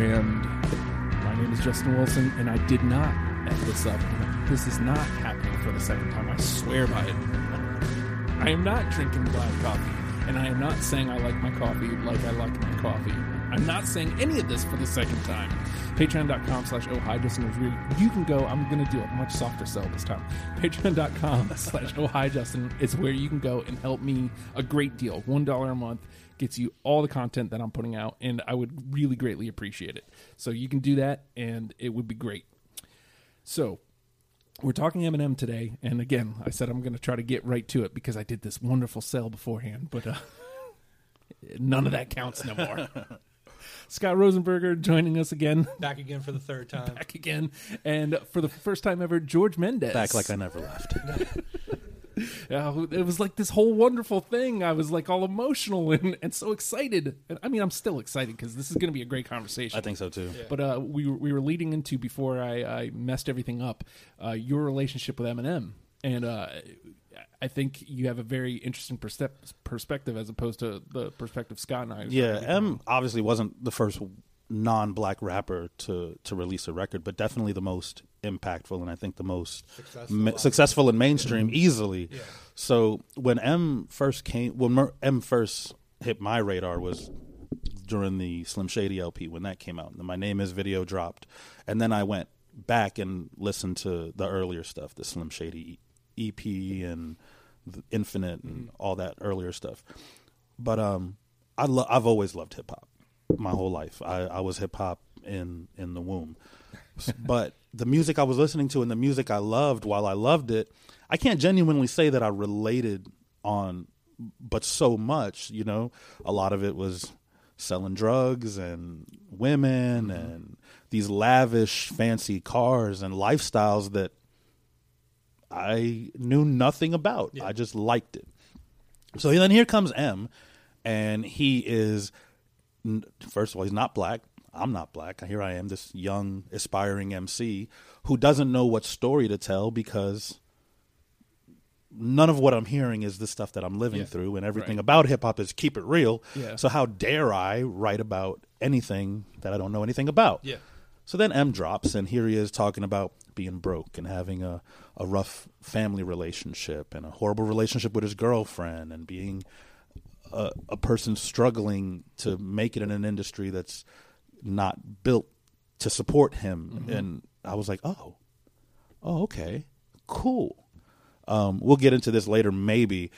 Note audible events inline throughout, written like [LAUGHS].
Deprogrammed. My name is Justin Wilson, and I did not F this up. This is not happening for the second time. I swear by it. I am not drinking black coffee, and I am not saying I like my coffee like I like my coffee. I'm not saying any of this for the second time. Patreon.com slash oh hi Justin is where you can go. I'm going to do a much softer sell this time. Patreon.com [LAUGHS] slash oh hi Justin is where you can go and help me a great deal. $1 a month gets you all the content that I'm putting out, and I would really greatly appreciate it. So you can do that, and it would be great. So we're talking Eminem today, and again, I said I'm going to try to get right to it because I did this wonderful sell beforehand, but uh, [LAUGHS] none of that counts no more. [LAUGHS] Scott Rosenberger joining us again, Back again for the third [LAUGHS] time. back again, and for the first time ever, George Mendez Back like I never left. [LAUGHS] Yeah, it was like this whole wonderful thing. I was like all emotional and, and so excited. And I mean, I'm still excited because this is going to be a great conversation. I think so too. But uh, we were- we were leading into before I, I messed everything up. Uh, your relationship with Eminem, and uh, I think you have a very interesting perspe- perspective as opposed to the perspective Scott and I. Yeah, M obviously wasn't the first non-black rapper to to release a record, but definitely the most impactful and I think the most Successful, ma- successful in mainstream easily. Yeah. So when M first came, when Mer- M first hit my radar was during the Slim Shady LP when that came out. And my name is video dropped, and then I went back and listened to the earlier stuff, the Slim Shady EP and the Infinite and all that earlier stuff. But um, I lo- I've always loved hip hop my whole life. I, I was hip hop in in the womb, [LAUGHS] but the music I was listening to and the music I loved, while I loved it, I can't genuinely say that I related on, but so much. You know, a lot of it was selling drugs and women and these lavish, fancy cars and lifestyles that I knew nothing about. I just liked it. So then here comes M, and he is first of all he's not black. I'm not black. Here I am, this young aspiring MC who doesn't know what story to tell because none of what I'm hearing is the stuff that I'm living Yeah. through, and everything Right. about hip hop is keep it real. Yeah. So how dare I write about anything that I don't know anything about? Yeah. So then M drops, and here he is talking about being broke and having a, a rough family relationship and a horrible relationship with his girlfriend and being a, a person struggling to make it in an industry that's not built to support him. And I was like, oh, oh, okay, cool. Um, we'll get into this later, maybe.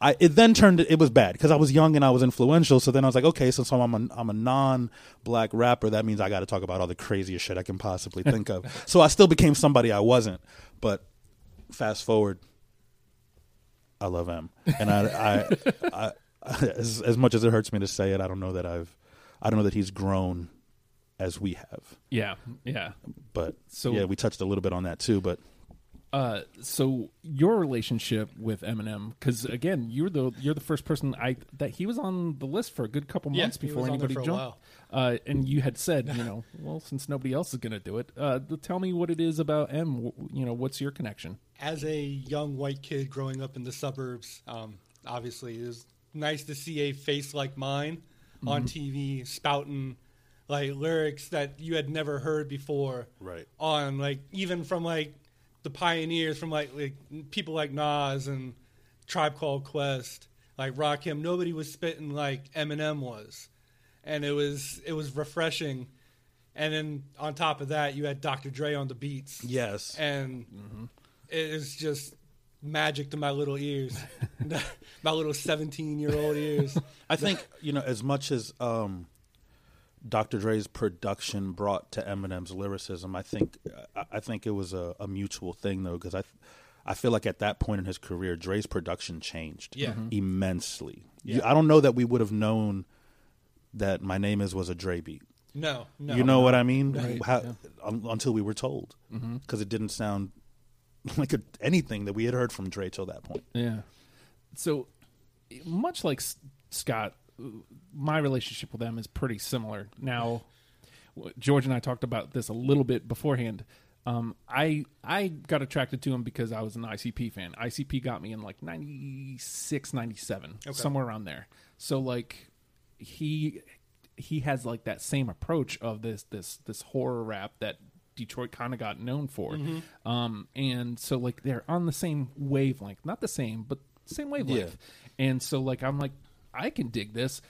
I it then turned it was bad because I was young and I was influential. So then I was like, okay, so, so I'm a I'm a non black rapper. That means I got to talk about all the craziest shit I can possibly [LAUGHS] think of. So I still became somebody I wasn't. But fast forward, I love M, and I, I, I [LAUGHS] as as much as it hurts me to say it, I don't know that I've I don't know that he's grown as we have. yeah, yeah. But So- yeah, we touched a little bit on that too. But Uh, so your relationship with Eminem, because again, you're the you're the first person I that he was on the list for a good couple months he before was on there anybody for jumped. Uh, and you had said, you know, [LAUGHS] well, since nobody else is going to do it, uh, tell me what it is about M. W- You know, what's your connection? As a young white kid growing up in the suburbs, um, obviously it was nice to see a face like mine on TV spouting like lyrics that you had never heard before. Right. On like even from like the pioneers from like like people like Nas and Tribe Called Quest, like Rakim. Nobody was spitting like Eminem was, and it was it was refreshing. And then on top of that, you had Dr. Dre on the beats yes, and it is just magic to my little ears, [LAUGHS] my little seventeen-year-old ears. I think you know as much as um, Dr. Dre's production brought to Eminem's lyricism. I think I, I think it was a, a mutual thing though, because I I feel like at that point in his career, Dre's production changed Yeah. Mhm. immensely. You- Yeah. I don't know that we would have known that my name is was a Dre beat. No, no, you know what I mean? Right, How, un, until we were told, because it didn't sound [LAUGHS] like a, anything that we had heard from Dre till that point. Yeah. So, much like S- Scott, my relationship with them is pretty similar. Now, George and I talked about this a little bit beforehand. Um, I I got attracted to him because I was an ICP fan. ICP got me in like 96, 97, Okay. somewhere around there. So like he he has like that same approach of this this this horror rap that Detroit kind of got known for. Um, and so like they're on the same wavelength, not the same, but same wavelength. And so like I'm like I can dig this.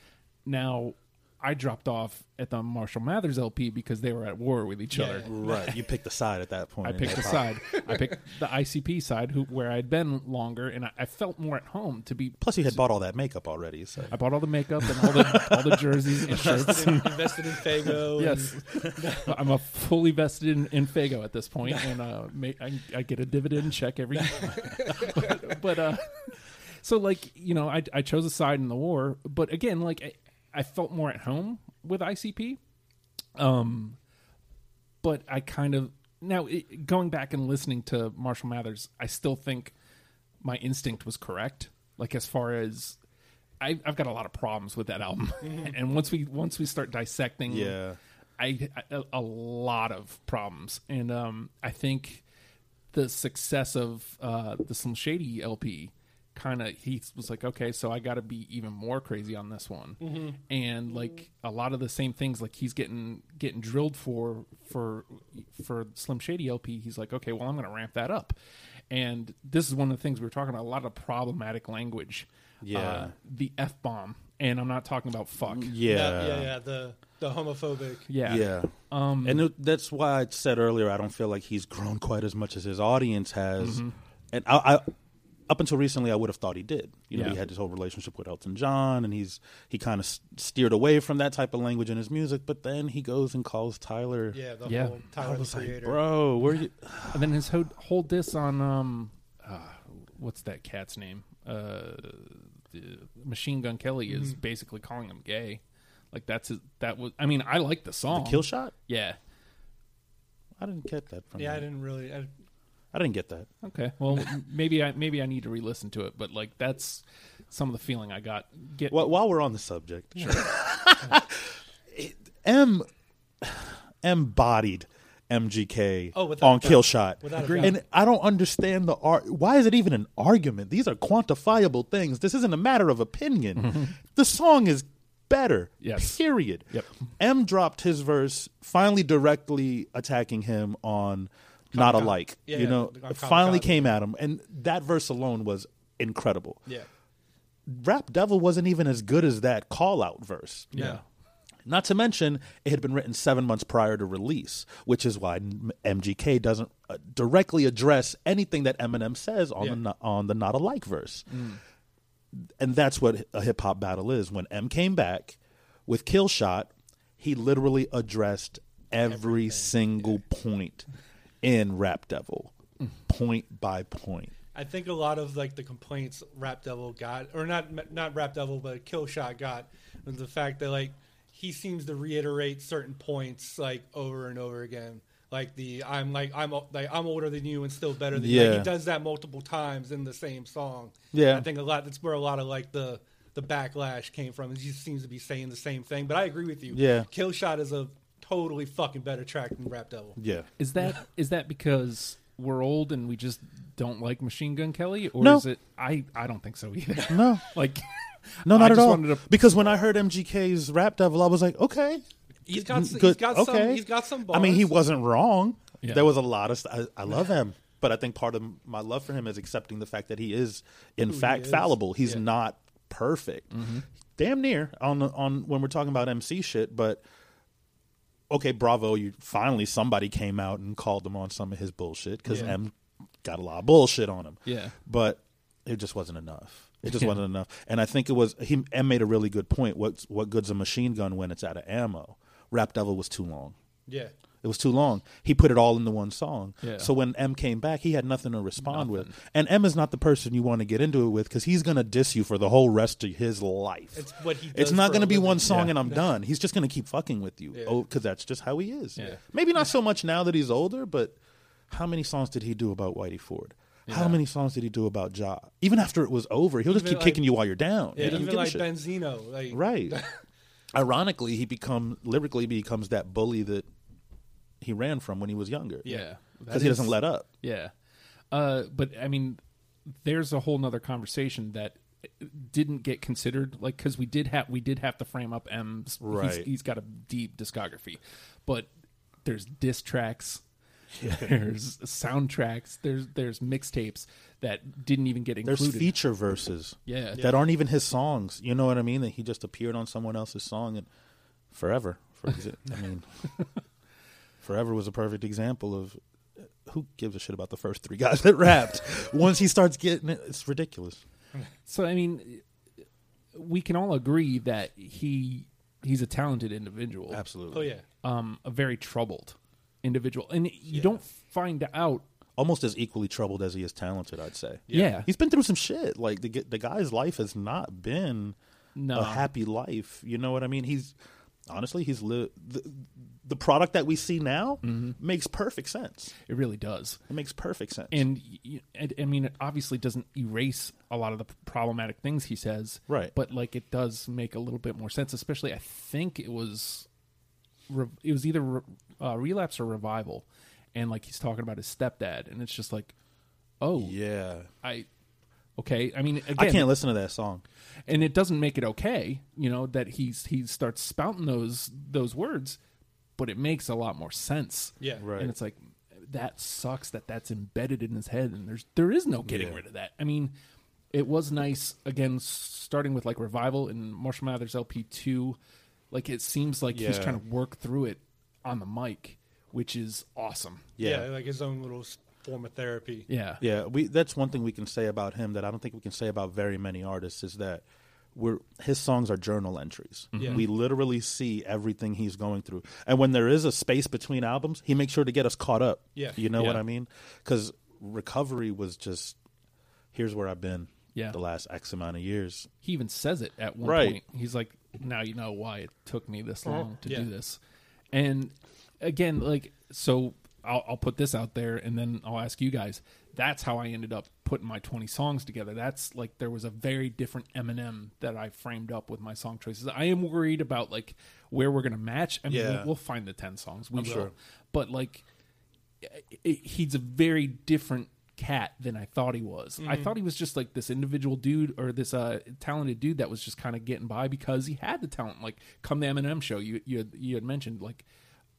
Now I dropped off at the Marshall Mathers LP because they were at war with each other. Right. You picked the side at that point. I in picked the hip-hop. side. I picked the ICP side, who where I'd been longer, and I, I felt more at home to be. Plus, you had bought all that makeup already. So I bought all the makeup and all the all the jerseys and shirts. invested in Faygo. Yes, I'm a fully vested in, in Faygo at this point, and uh, ma- I, I get a dividend check every. [LAUGHS] [LAUGHS] but uh, so like you know, I I chose a side in the war, but again, like I, I felt more at home with ICP. Um, but I kind of now it, going back and listening to Marshall Mathers, I still think my instinct was correct. Like as far as I, I've got a lot of problems with that album, [LAUGHS] [LAUGHS] and once we once we start dissecting, Yeah. I, I a lot of problems, and um, I think the success of uh, the Slim Shady LP kind of he was like, okay, so I got to be even more crazy on this one, and like a lot of the same things, like he's getting getting drilled for for for Slim Shady LP. He's like, okay, well I'm going to ramp that up, and this is one of the things we were talking about. A lot of problematic language, Yeah. uh, the f bomb, and I'm not talking about fuck. yeah. yeah, yeah, yeah. The the homophobic. Yeah, Yeah. Um, and it, that's why I said earlier I don't feel like he's grown quite as much as his audience has. Mm-hmm. And I, I, up until recently, I would have thought he did. You know, Yeah. he had this whole relationship with Elton John, and he's he kind of steered away from that type of language in his music. But then he goes and calls Tyler. Yeah, the Yeah. whole I Tyler the was like, Creator. bro, where you? [SIGHS] And then his whole, whole diss on um, uh, what's that cat's name? Uh, the Machine Gun Kelly is Mm-hmm. basically calling him gay. Like that's his, that was. I mean, I like the song. Kill shot? Yeah. I didn't get that from. yeah, I didn't really. I, I didn't get that. Okay. Well, maybe I maybe I need to re-listen to it, but like that's some of the feeling I got. Get While, while we're on the subject, sure. [LAUGHS] M embodied MGK Oh, without on. Kill Shot. Without a and I don't understand the art. Why is it even an argument? These are quantifiable things. This isn't a matter of opinion. Mm-hmm. The song is better. Yes. Period. Yep. M dropped his verse, finally directly attacking him on not Kamikaze. alike. Yeah, you yeah, know, on finally came at him, and that verse alone was incredible. yeah, Rap Devil wasn't even as good as that call out verse. yeah. Not to mention, it had been written seven months prior to release, which is why MGK doesn't uh, directly address anything that Eminem says on Yeah. the on the not alike verse. And that's what a hip hop battle is. When M came back with Kill Shot, he literally addressed every single point [LAUGHS] in Rap Devil, point by point. I think a lot of like the complaints Rap Devil got, or not not Rap Devil, but Kill Shot got, was the fact that like he seems to reiterate certain points like over and over again. Like the I'm like I'm like I'm older than you and still better than you. Like, he does that multiple times in the same song. Yeah. I think a lot. That's where a lot of like the the backlash came from. Is he just seems to be saying the same thing. But I agree with you. Yeah. Kill Shot is a totally fucking better track than Rap Devil. Yeah. Is that is that because we're old and we just don't like Machine Gun Kelly, or No. is it? I I don't think so either. No. [LAUGHS] like, No, I not at just all. wanted to- Because when I heard MGK's Rap Devil, I was like, okay, He's got s- good. he's got okay. some he's got some. Bars. I mean, he wasn't wrong. Yeah. There was a lot of. St- I, I love him, but I think part of my love for him is accepting the fact that he is, in he fact, is. fallible. He's Yeah. not perfect. Mm-hmm. Damn near on on when we're talking about MC shit, but. Okay, bravo! You finally somebody came out and called him on some of his bullshit because Yeah. M got a lot of bullshit on him yeah, but it just wasn't enough. It just [LAUGHS] wasn't enough. And I think it was he M made a really good point. What what good's a machine gun when it's out of ammo? Rap Devil was too long. Yeah. It was too long. He put it all into one song. Yeah. So when M came back, he had nothing to respond Nothing. with. And M is not the person you want to get into it with because he's going to diss you for the whole rest of his life. It's what he It's not going to a be one song Yeah. and I'm done. He's just going to keep fucking with you. Yeah. Oh, because that's just how he is. Yeah. Maybe not so much now that he's older, but how many songs did he do about Whitey Ford? How many songs did he do about Ja? Even after it was over, he'll just keep like- kicking you while you're down. Yeah, He even like shit. Benzino, like Right. [LAUGHS] Ironically, he become lyrically becomes that bully that he ran from when he was younger. yeah, Because he doesn't let up. Yeah. Uh, but I mean, there's a whole nother conversation that didn't get considered like because we did have we did have to frame up M's Right. He's, he's got a deep discography, but there's diss tracks, [LAUGHS] there's soundtracks, there's there's mixtapes that didn't even get included There's feature verses Yeah. that aren't even his songs. You know what I mean? That he just appeared on someone else's song and forever. For exa- I mean, [LAUGHS] forever was a perfect example of uh, who gives a shit about the first three guys that rapped. [LAUGHS] Once he starts getting it, it's ridiculous. So I mean, we can all agree that he he's a talented individual. Absolutely. Oh yeah. um, a very troubled individual, and you don't find out. Almost as equally troubled as he is talented, I'd say. Yeah, He's been through some shit. Like the the guy's life has not been no, a happy life. You know what I mean? He's honestly he's li- the, the product that we see now Mm-hmm. makes perfect sense. it really does. It makes perfect sense. And I mean, it obviously doesn't erase a lot of the problematic things he says, Right. But like, it does make a little bit more sense. Especially, I think it was, it was either re- uh, relapse or revival, and like he's talking about his stepdad, and it's just like, oh, yeah, I. Okay, I mean, again, I can't listen to that song. and it doesn't make it okay you know that he's he starts spouting those those words but it makes a lot more sense Yeah. Right. and it's like that sucks that that's embedded in his head and there's there is no getting Yeah. rid of that i mean it was nice again starting with like revival and marshall mathers lp2 like it seems like he's trying to work through it on the mic which is awesome Yeah. Yeah. like his own little s- form of therapy. yeah Yeah, we that's one thing we can say about him that I don't think we can say about very many artists is that we're his songs are journal entries. Mm-hmm. Yeah. We literally see everything he's going through. And when there is a space between albums, he makes sure to get us caught up. Yeah. You know what I mean? Cuz recovery was just here's where I've been Yeah. the last X amount of years. he even says it at one Right. point. He's like, "Now you know why it took me this uh-huh. long to Yeah. do this." And again, like, so I'll, I'll put this out there, and then I'll ask you guys. That's how I ended up putting my twenty songs together. That's like there was a very different Eminem that I framed up with my song choices. I am worried about like where we're gonna match. I mean, Yeah. we'll, we'll find the ten songs. We I'm will, sure. but like it, he's a very different cat than I thought he was. I thought he was just like this individual dude or this uh, talented dude that was just kind of getting by because he had the talent. Like come the Eminem show, you you had, you had mentioned like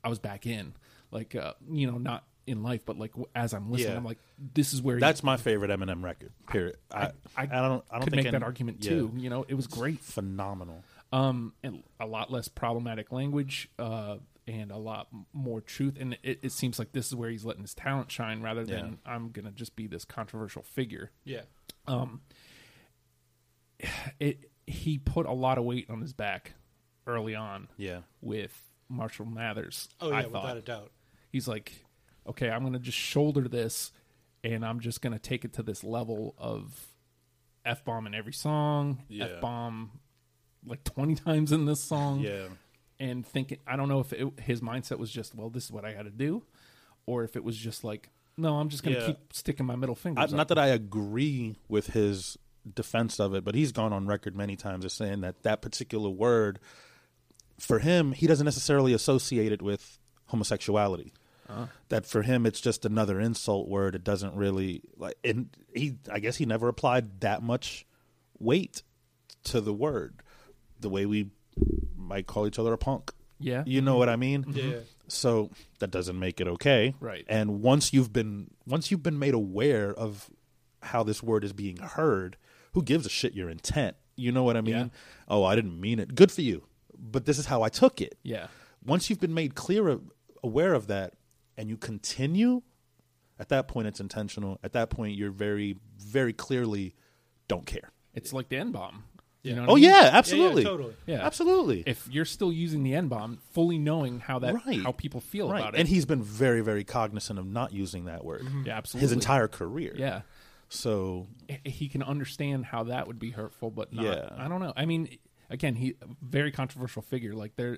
I was back in, like uh, you know not in life, but like as I'm listening, Yeah. I'm like this is where he- That's my favorite Eminem record. Period. I I, don't I don't could think make that any- argument yeah, too. You know, it was great. Phenomenal. um, and a lot less problematic language, uh, and a lot m- more truth. And it, it seems like this is where he's letting his talent shine, rather than I'm gonna just be this controversial figure. Yeah. It he put a lot of weight on his back early on Yeah. with Marshall Mathers. Oh yeah, I thought without a doubt. He's like, okay, I'm gonna just shoulder this, and I'm just gonna take it to this level of f bomb in every song, Yeah. f bomb like 20 [LAUGHS] times in this song. Yeah. and thinking I don't know if it, his mindset was just well this is what I got to do or if it was just like no I'm just going to Yeah. keep sticking my middle finger. Not that I agree with his defense of it, but he's gone on record many times as saying that that particular word, for him, he doesn't necessarily associate it with homosexuality. Uh-huh. That for him, it's just another insult word. It doesn't really like, and he, I guess, he never applied that much weight to the word, the way we might call each other a punk. yeah You know mm-hmm. what I mean? Yeah. So that doesn't make it okay. Right. And once you've been once you've been made aware of how this word is being heard, who gives a shit your intent? You know what I mean? Yeah. Oh, I didn't mean it. Good for you. But this is how I took it. yeah Once you've been made clear of, aware of that and you continue, at that point it's intentional. At that point you're very very clearly don't care. it's like the N bomb you Yeah. know Oh I mean? yeah, absolutely. totally. Yeah. Absolutely. if you're still using the N bomb fully knowing how that Right. how people feel right. about it And he's been very very cognizant of not using that word. Mm-hmm. yeah absolutely His entire career. yeah So he can understand how that would be hurtful but not Yeah. I don't know I mean again he very controversial figure like there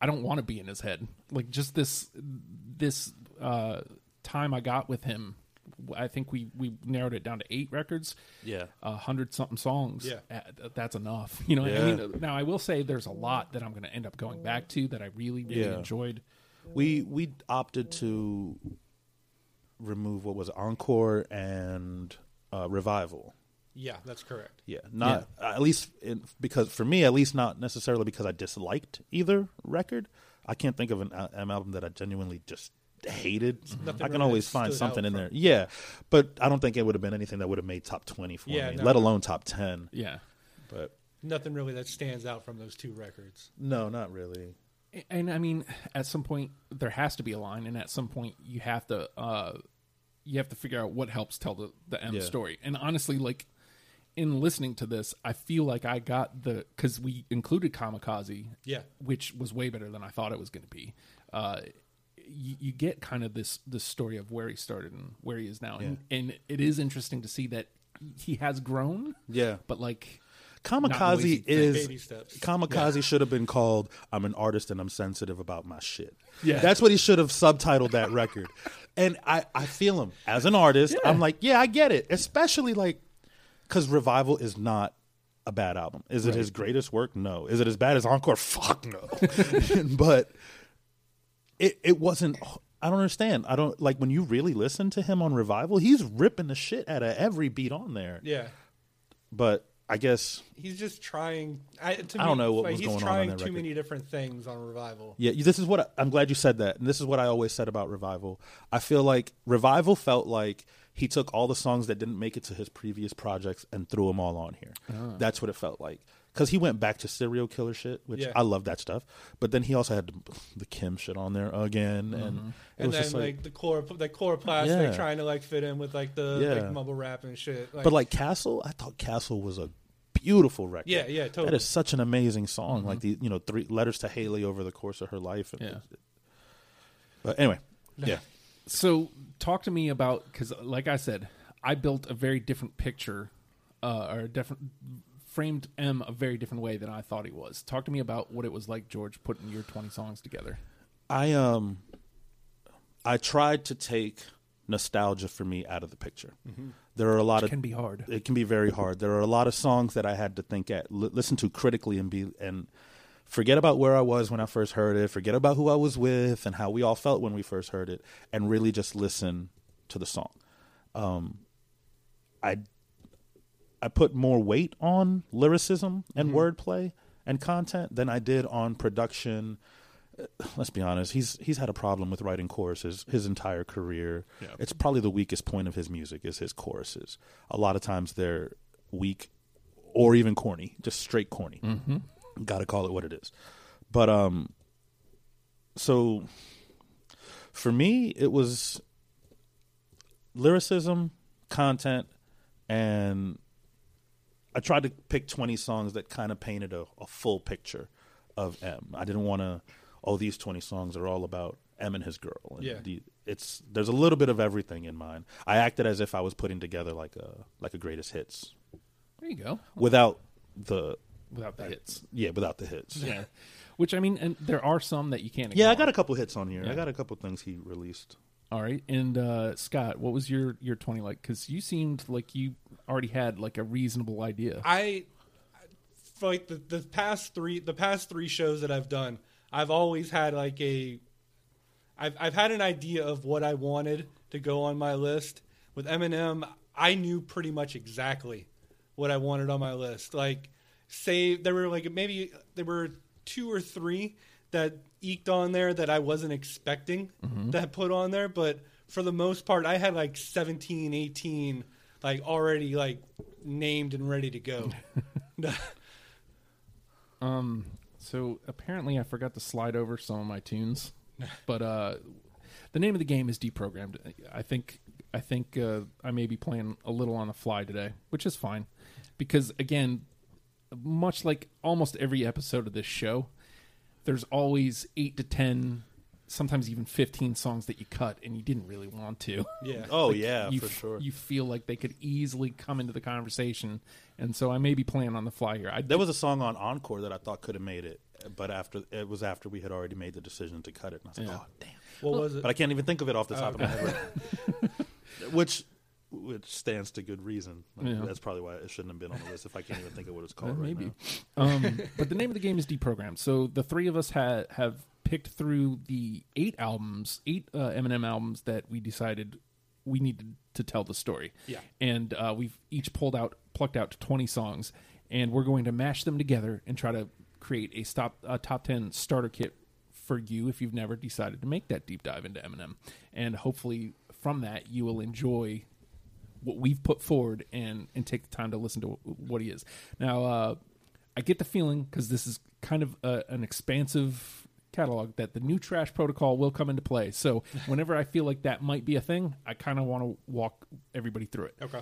I don't want to be in his head like just this this uh time I got with him I think we we narrowed it down to eight records yeah. a hundred something songs. Yeah. uh, that's enough. [LAUGHS] You know, Yeah. I mean, now I will say there's a lot that I'm going to end up going back to that I really, really Yeah. enjoyed. We we opted to remove what was encore and uh, revival. Yeah, that's correct. Yeah, not at least in, because for me, at least not necessarily because I disliked either record. I can't think of an uh, M album that I genuinely just hated. Nothing I can really always find something in from- there. Yeah, but I don't think it would have been anything that would have made top twenty for Yeah, me, no. let alone top ten. Yeah. But Nothing really that stands out from those two records. no, not really. And I mean, at some point there has to be a line, and at some point you have to uh, you have to figure out what helps tell the the M Yeah. story. And honestly, like in listening to this, I feel like I got the because we included Kamikaze, Yeah. which was way better than I thought it was going to be. Uh, you, you get kind of this this story of where he started and where he is now, and, and it is interesting to see that he has grown. Yeah. but like Kamikaze is Baby steps. Kamikaze should have been called "I'm an artist and I'm sensitive about my shit." Yeah. that's what he should have subtitled that record. And I, I feel him as an artist. Yeah. I'm like, yeah, I get it. Especially like because Revival is not a bad album. Is it his greatest work? No. Is it as bad as Encore? [LAUGHS] Fuck no. [LAUGHS] but it it wasn't. I don't understand. I don't like when you really listen to him on Revival. He's ripping the shit out of every beat on there. Yeah. But I guess He's just trying. I, to I don't know what like, was he's going on on trying too record. many different things on Revival. Yeah, this is what I, I'm glad you said that. And this is what I always said about Revival. I feel like Revival felt like he took all the songs that didn't make it to his previous projects and threw them all on here. Ah. That's what it felt like. Because he went back to serial killer shit, which Yeah. I love that stuff. But then he also had the, the Kim shit on there again, and mm-hmm. it And was then just like, like. the core, the core plastic Yeah. trying to like fit in with like the Yeah. like mumble rap and shit. Like, but like Castle, I thought Castle was a beautiful record. Yeah, yeah, That totally. is such an amazing song. Mm-hmm. Like the you know three letters to Hailie over the course of her life. and- Yeah. But anyway, yeah. So, talk to me about because, like I said, I built a very different picture, uh, or a different framed M a very different way than I thought he was. Talk to me about what it was like, George, putting your twenty songs together. I um I tried to take nostalgia for me out of the picture. There are a lot It of can be hard. it can be very hard. There are a lot of songs that I had to think at li- listen to critically and be and forget about where I was when I first heard it, forget about who I was with and how we all felt when we first heard it and really just listen to the song. Um I I put more weight on lyricism and wordplay and content than I did on production. Uh, Let's be honest, he's he's had a problem with writing choruses his entire career. Yeah. It's probably the weakest point of his music is his choruses. A lot of times they're weak or even corny, just straight corny. Mm-hmm. Got to call it what it is. But um, so for me, it was lyricism, content, and I tried to pick 20 songs that kind of painted a, a full picture of M. I didn't want to, oh, these 20 songs are all about M and his girl. And Yeah. the- it's there's a little bit of everything in mine. I acted as if I was putting together like a like a greatest hits There you go. without the Without the hits. yeah without the hits. Yeah. Which I mean, and there are some that you can't. Yeah, I got a couple hits on here. Yeah. I got a couple things he released. All right, and uh, Scott, what was your your twenty like? Because you seemed like you already had like a reasonable idea. I for like the, the past three the past three shows that I've done, I've always had like a I've I've had an idea of what I wanted to go on my list. With Eminem, I knew pretty much exactly what I wanted on my list. Like say there were like maybe there were two or three that eked on there that I wasn't expecting that put on there, but for the most part I had like 17, 18 like already like named and ready to go. [LAUGHS] Um, so apparently I forgot to slide over some of my tunes, [LAUGHS] but uh, the name of the game is deprogrammed. I think I think uh, I may be playing a little on the fly today, which is fine, because again, much like almost every episode of this show, there's always eight to ten, sometimes even fifteen songs that you cut and you didn't really want to. yeah. [LAUGHS] Oh yeah, you for sure. You feel like they could easily come into the conversation, and so I may be playing on the fly here. I There was a song on Encore that I thought could have made it, but after it was after we had already made the decision to cut it. And I was like, Yeah. oh damn! What was it? But I can't even think of it off the top of my head. right [LAUGHS] which which stands to good reason. Like, Yeah. That's probably why it shouldn't have been on the list if I can't even think of what it's Uh, called right maybe. now. [LAUGHS] um, but the name of the game is deprogrammed. So the three of us ha- have picked through the eight albums, eight uh, Eminem albums that we decided we needed to tell the story. Yeah. and uh, we've each pulled out plucked out 20 songs, and we're going to mash them together and try to create a stop a top 10 starter kit for you if you've never decided to make that deep dive into Eminem. And hopefully, from that, you will enjoy what we've put forward and and take the time to listen to what he is. Now, uh, I get the feeling because this is kind of a, an expansive catalog that the new trash protocol will come into play. So [LAUGHS] whenever I feel like that might be a thing, I kind of want to walk everybody through it. Okay.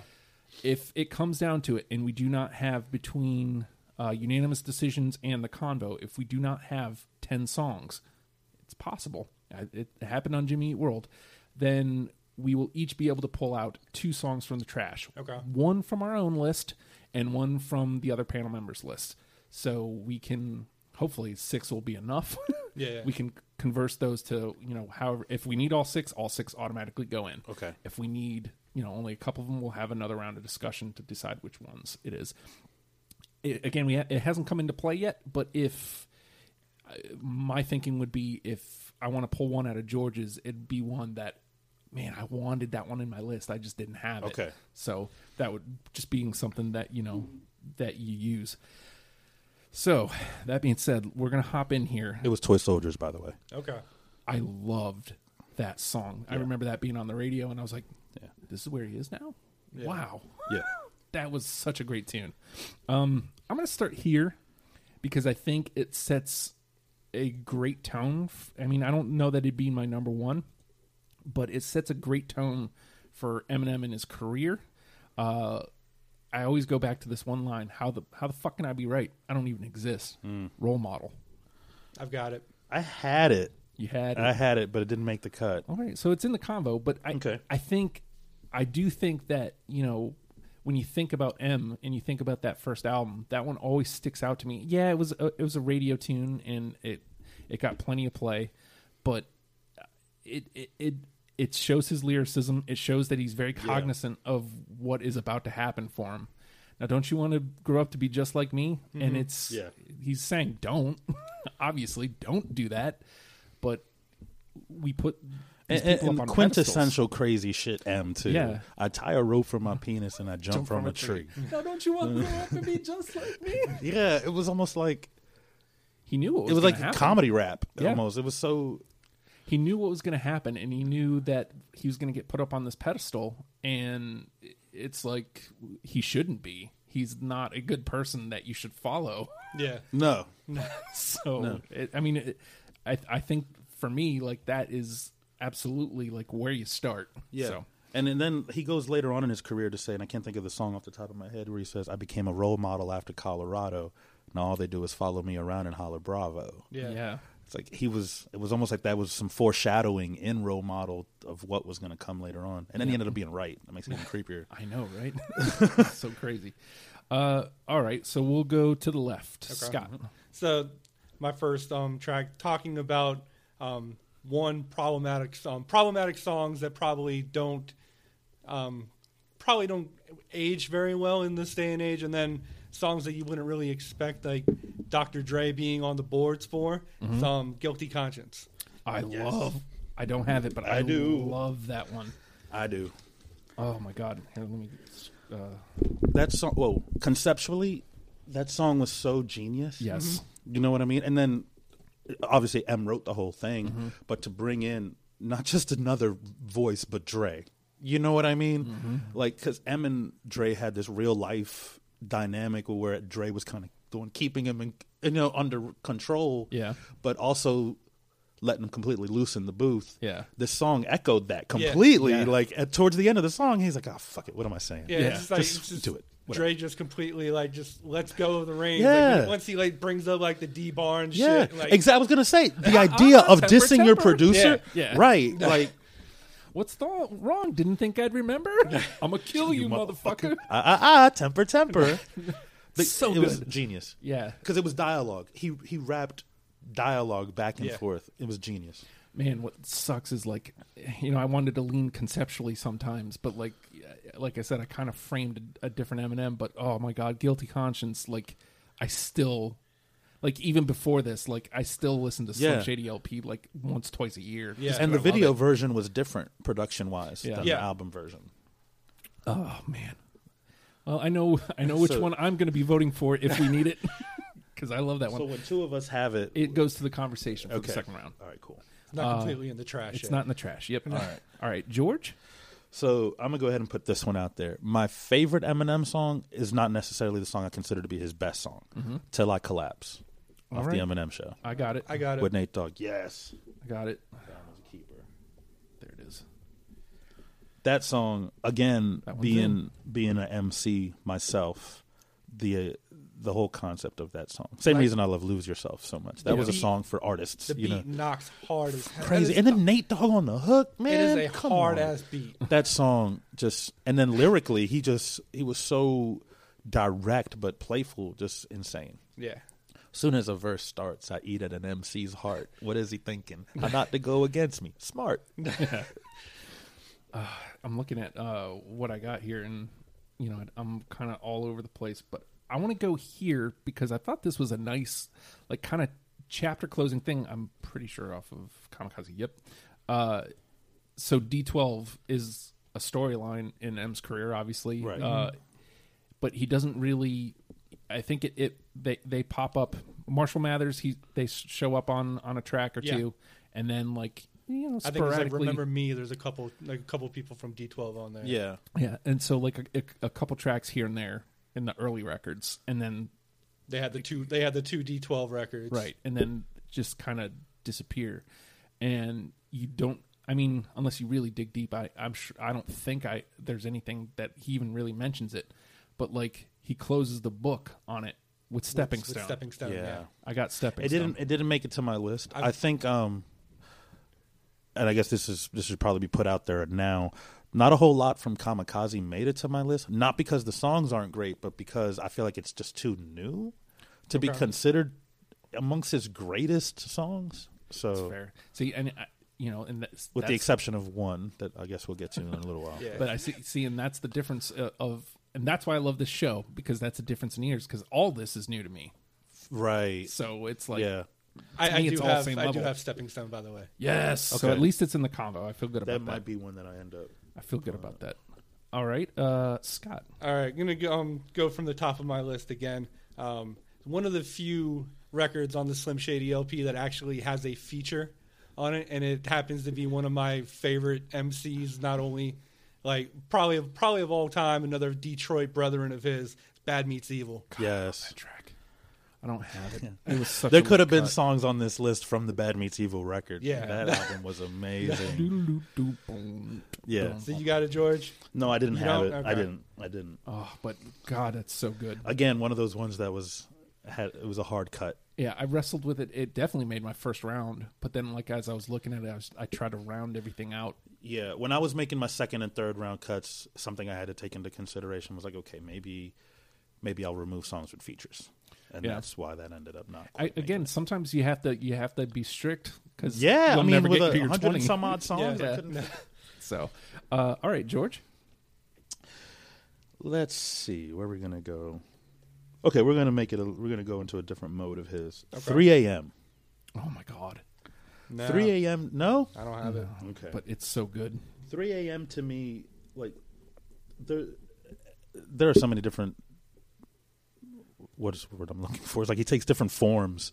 If it comes down to it, and we do not have between uh, unanimous decisions and the convo, if we do not have ten songs, it's possible. It happened on Jimmy Eat World. Then we will each be able to pull out two songs from the trash. Okay. One from our own list and one from the other panel members' list. So we can hopefully six will be enough. [LAUGHS] Yeah, yeah. we can converse those to you know however if we need all six, all six automatically go in. Okay. If we need you know only a couple of them, we'll have another round of discussion to decide which ones it is. It, again, we ha- it hasn't come into play yet, but if uh, my thinking would be if I want to pull one out of George's, it'd be one that, man, I wanted that one in my list. I just didn't have it. Okay. So that would just being something that, you know, that you use. So that being said, we're going to hop in here. It was Toy Soldiers, by the way. Okay. I loved that song. I remember that being on the radio and I was like, Yeah. this is where he is now? Yeah. Wow. Yeah. That was such a great tune. Um, I'm going to start here because I think it sets a great tone. I mean, I don't know that it'd be my number one, but it sets a great tone for Eminem in his career. Uh, I always go back to this one line: "How the how the fuck can I be right? I don't even exist." Role model. I've got it. I had it. You had I had it, but it didn't make the cut. All right, so it's in the convo, but I Okay. I think I do think that you know when you think about M and you think about that first album, that one always sticks out to me. Yeah, it was a, it was a radio tune and it it got plenty of play, but it it it, it shows his lyricism. It shows that he's very cognizant of what is about to happen for him. Now, don't you want to grow up to be just like me? And mm-hmm. it's Yeah. he's saying don't [LAUGHS] obviously don't do that, but we put these And, people and up on quintessential crazy shit M too. Yeah. I tie a rope from my penis and I jump, pedestals. from, a tree. [LAUGHS] Now, don't you want to grow up and be [LAUGHS] just like me? Yeah, it was almost like He knew what was it was like happen. comedy rap Yeah. almost. It was so He knew what was going to happen, and he knew that he was going to get put up on this pedestal. And it's like he shouldn't be. He's not a good person that you should follow. Yeah. [LAUGHS] no. [LAUGHS] So, it, I mean, it, I I think for me, like that is absolutely like where you start. Yeah. So, And, and then he goes later on in his career to say, and I can't think of the song off the top of my head, where he says, I became a role model after Colorado. Now all they do is follow me around and holler bravo. Yeah. yeah. It's like he was, it was almost like that was some foreshadowing in role model of what was going to come later on. And then he ended up being right. That makes it even [LAUGHS] creepier. I know, right? [LAUGHS] so crazy. Uh, all right, so we'll go to the left. Scott. So, my first um, track talking about um, one problematic song, problematic songs that probably don't, um, probably don't age very well in this day and age, and then songs that you wouldn't really expect, like Dr. Dre being on the boards for. Mm-hmm. Some guilty conscience. I love. I don't have it, but I, I do. love that one. I do. Oh my god! Here, let me. Uh, That song, well, conceptually, that song was so genius. yes. Mm-hmm. You know what I mean? And then obviously M wrote the whole thing, mm-hmm. but to bring in not just another voice, but Dre. You know what I mean? Like, because M and Dre had this real life dynamic where Dre was kind of doing, keeping him in, you know, under control. Yeah. But also letting him completely loose in the booth. Yeah. This song echoed that completely. Yeah. Like, at, towards the end of the song, he's like, oh, fuck it. What am I saying? Yeah, Yeah, it's just like just it's just do it. Whatever. Dre just completely like just lets go of the reins. Yeah. Like, once he like brings up like the Dee Barnes Yeah, shit. Like, exactly. I was gonna say the idea of temper, dissing your producer, Yeah, yeah. right? Like, [LAUGHS] What's the wrong? Didn't think I'd remember. [LAUGHS] I'm gonna kill you, motherfucker. [LAUGHS] ah, ah, ah, temper, temper. [LAUGHS] So it was good. genius Yeah, because it was dialogue. He he rapped dialogue back and Yeah. forth. It was genius. man. What sucks is like, you know, I wanted to lean conceptually sometimes, but like, like I said, I kind of framed a, a different Eminem. But oh my god, guilty conscience. Like, I still. Like even before this, like I still listen to Slim Yeah. Shady LP like once, twice a year. Yeah. just and to the love video it. version was different production wise Yeah. than Yeah. the album version. Oh man, Well, I know I know [LAUGHS] which So- one I'm going to be voting for if we need it [LAUGHS] because I love that one. So when two of us have it, It goes to the conversation for okay. the second round. All right, cool. It's not Uh, completely in the trash. It's yet. not in the trash. Yep. [LAUGHS] All right. All right, George. So I'm gonna go ahead and put this one out there. My favorite Eminem song is not necessarily the song I consider to be his best song. "Till I Collapse" All off right. the Eminem Show I got it. I got it. with Nate Dogg. Yes, I got it. that was a keeper. There it is. That song again, That one's being being an MC myself, the the whole concept of that song. Same Like- reason I love "Lose Yourself" so much. That The was a song for artists. The you beat know, knocks hard as hell. crazy. And then Nate Dogg on the hook, man. it is a come hard on. ass beat. that song just and then lyrically he just he was so direct but playful just insane Yeah. Soon as a verse starts i eat at an mc's heart what is he thinking how not to go against me smart [LAUGHS] I'm looking at uh, what I got here, and you know, I'm kind of all over the place. But I want to go here because I thought this was a nice, like, kind of chapter closing thing. I'm pretty sure off of Kamikaze. Yep. Uh, so D12 is a storyline in M's career, obviously. Right. Uh, but he doesn't really. I think it, it they they pop up. Marshall Mathers, he they show up on on a track or Yeah. two, and then like you know I think like remember me. There's a couple like a couple people from D12 on there. yeah Yeah, and so like a, a, a couple tracks here and there in the early records, and then They had the two. They had the two D12 records. right, and then just kind of disappear, and you don't. I mean, unless you really dig deep, I, I'm sure I don't think I there's anything that he even really mentions it, but like he closes the book on it with Stepping with Stone. Stepping Stone. yeah, Yeah. I got Stepping it Stone. didn't it didn't make it to my list i I've- think um and i guess this is this should probably be put out there now not a whole lot from kamikaze made it to my list not because the songs aren't great but because i feel like it's just too new to be considered amongst his greatest songs so That's fair. See, and I, you know, and that's, with the exception of one that I guess we'll get to in a little while. Yeah. But I see, see, and that's the difference uh, of, and that's why I love this show because that's a difference in years because all this is new to me. Right. So it's like, yeah. I, I do it's all have. same I do have Stepping Stone, by the way. yes. So at least it's in the combo. I feel good about That about might be one that I end up. I feel good about that. All right, uh, Scott. All right, gonna go, um, go from the top of my list again. Um, one of the few records on the Slim Shady LP that actually has a feature on it, and it happens to be one of my favorite MCs. Not only like probably probably of all time, another Detroit brethren of his, Bad Meets Evil. Yes. Track. I don't have it. It [LAUGHS] was such. There a could have weak been cut. songs on this list from the Bad Meets Evil record. Yeah. That [LAUGHS] album was amazing. Yeah. So you got it, George. No, I didn't You have don't? it. I didn't. I didn't. Oh, but God, that's so good. Again, one of those ones that was had it was a hard cut. Yeah, I wrestled with it. It definitely made my first round, but then like as I was looking at it, I, was, I tried to round everything out. Yeah, when I was making my second and third round cuts, something I had to take into consideration was like, okay, maybe, maybe I'll remove songs with features, and Yeah. that's why that ended up not. I, quite making again, it. sometimes you have to you have to be strict because yeah, you'll I mean, never with a to your hundred and twenty. some odd [LAUGHS] songs, I Yeah. couldn't- [LAUGHS] So, uh, all right, George. Let's see where we're gonna go. Okay, we're gonna make it. A, we're gonna go into a different mode of his. Okay. Three a.m. Oh my God, No, Three a.m. No. I don't have it. Okay. but it's so good. 3 a.m. to me, like there, there are so many different. What is the word I'm looking for? It's like he takes different forms,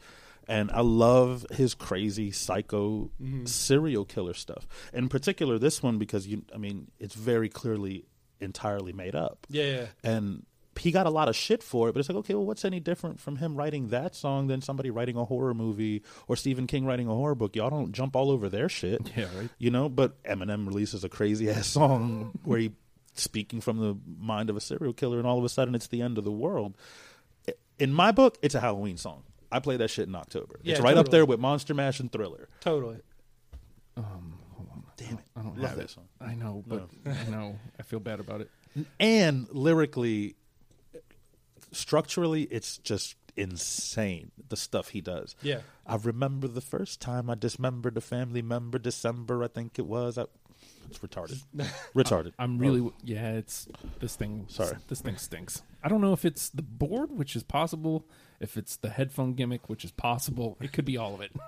and I love his crazy psycho Mhm. serial killer stuff. In particular, this one because you, I mean, it's very clearly entirely made up, Yeah, yeah. and he got a lot of shit for it. But it's like, okay, well, what's any different from him writing that song than somebody writing a horror movie or Stephen King writing a horror book? Y'all don't jump all over their shit [LAUGHS] Yeah, right. you know. But Eminem releases a crazy ass song where he speaking from the mind of a serial killer, and all of a sudden it's the end of the world. In my book, it's a Halloween song. I play that shit in October. Yeah, it's right up there with Monster Mash and Thriller. Totally. Um, hold on. Damn it, I don't love have that it. song. I know, but I know. I feel bad about it. And lyrically, structurally, it's just insane the stuff he does. Yeah. I remember the first time I dismembered a family member. December, I think it was. I, it's retarded. [LAUGHS] retarded. I'm really yeah. It's this thing. Sorry. this thing stinks. I don't know if it's the board, which is possible. If it's the headphone gimmick, which is possible. It could be all of it. [LAUGHS]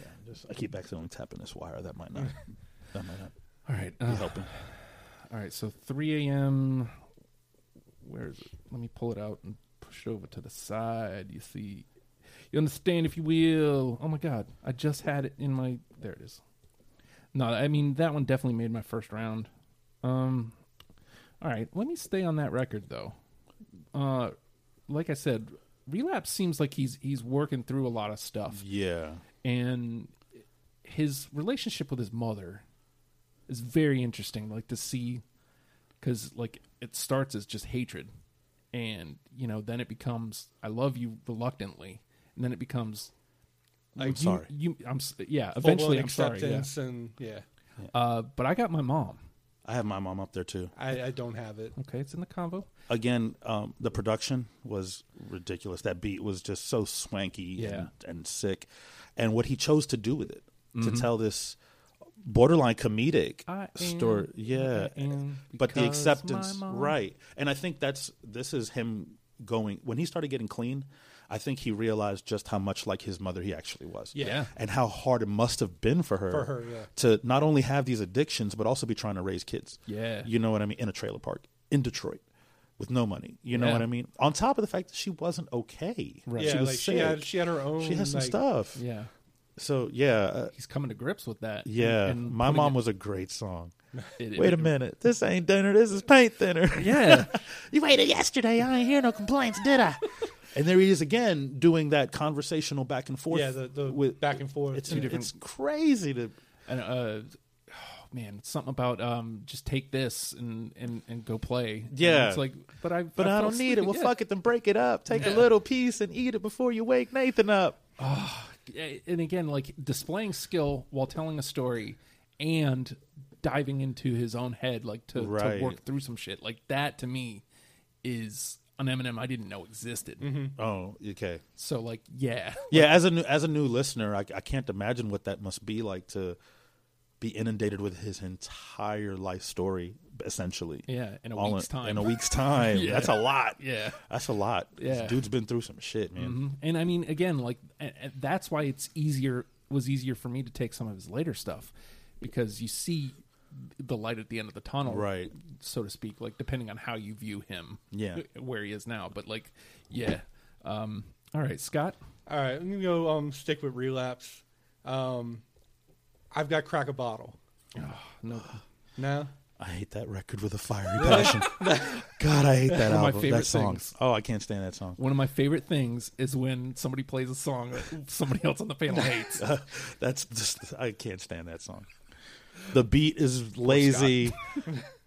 Yeah, just, I keep accidentally tapping this wire. That might not. [LAUGHS] that might not All right. be uh, helping. all right. So 3 a.m. where is it? Let me pull it out and push it over to the side. You see, you understand, if you will. Oh my God, I just had it in my. There it is. No, I mean that one definitely made my first round. Um, all right, let me stay on that record though. Uh, like I said, relapse seems like he's he's working through a lot of stuff Yeah. and his relationship with his mother is very interesting like to see because like it starts as just hatred and you know then it becomes i love you reluctantly and then it becomes Like, you- sorry. you, i'm s- yeah Full-blown eventually i'm sorry yeah. and yeah, uh but i got my mom I have my mom up there too. I, I don't have it. okay it's in the convo Again, um, the production was ridiculous. That beat was just so swanky Yeah. and, and sick. And what he chose to do with it to Mhm. tell this borderline comedic I story. am Yeah. But the acceptance right and i think that's this is him going when he started getting clean i think he realized just how much like his mother he actually was Yeah. yeah and how hard it must have been for her, For her, yeah. to not only have these addictions but also be trying to raise kids yeah you know what i mean in a trailer park in detroit with no money you know Yeah. what i mean on top of the fact that she wasn't okay Right. Yeah, she was like sick she had she had her own. She had some like, stuff yeah so yeah uh, he's coming to grips with that yeah and my mom it- was a great song [LAUGHS] it- wait a it- minute this ain't dinner this is paint thinner [LAUGHS] yeah [LAUGHS] You waited yesterday. I ain't hear no complaints, did I? and there he is again doing that conversational back and forth. Yeah, the, the with back and forth. it's two different- it's crazy to and uh oh man it's something about um just take this and and and go play And Yeah. it's like but i but I, don't need it. Well, fuck it, then break it up. Take a little piece and eat it before you wake Nathan up. And again like displaying skill while telling a story and diving into his own head like to, Right. to work through some shit like that to me is an Eminem I didn't know existed. Mm-hmm. Oh, okay. So like yeah. Yeah, as a new as a new listener, I, I can't imagine what that must be like to be inundated with his entire life story, essentially. Yeah, in a All week's in, time. In a week's [LAUGHS] time. Yeah. That's a lot. yeah. That's a lot. This Yeah. dude's been through some shit, man. hmm And I mean, again, like a- a- that's why it's easier was easier for me to take some of his later stuff because you see the light at the end of the tunnel, Right. So to speak, like depending on how you view him, Yeah. where he is now. But like, yeah. Um, all right, Scott. All right, I'm gonna go um, stick with relapse. Um, I've got crack a bottle. No, No, I hate that record with a fiery passion. [LAUGHS] God, I hate that One of my album. favorite that song. things. Oh, I can't stand that song. one of my favorite things is when somebody plays a song that somebody else on the panel [LAUGHS] hates. [LAUGHS] That's just I can't stand that song. The beat is lazy.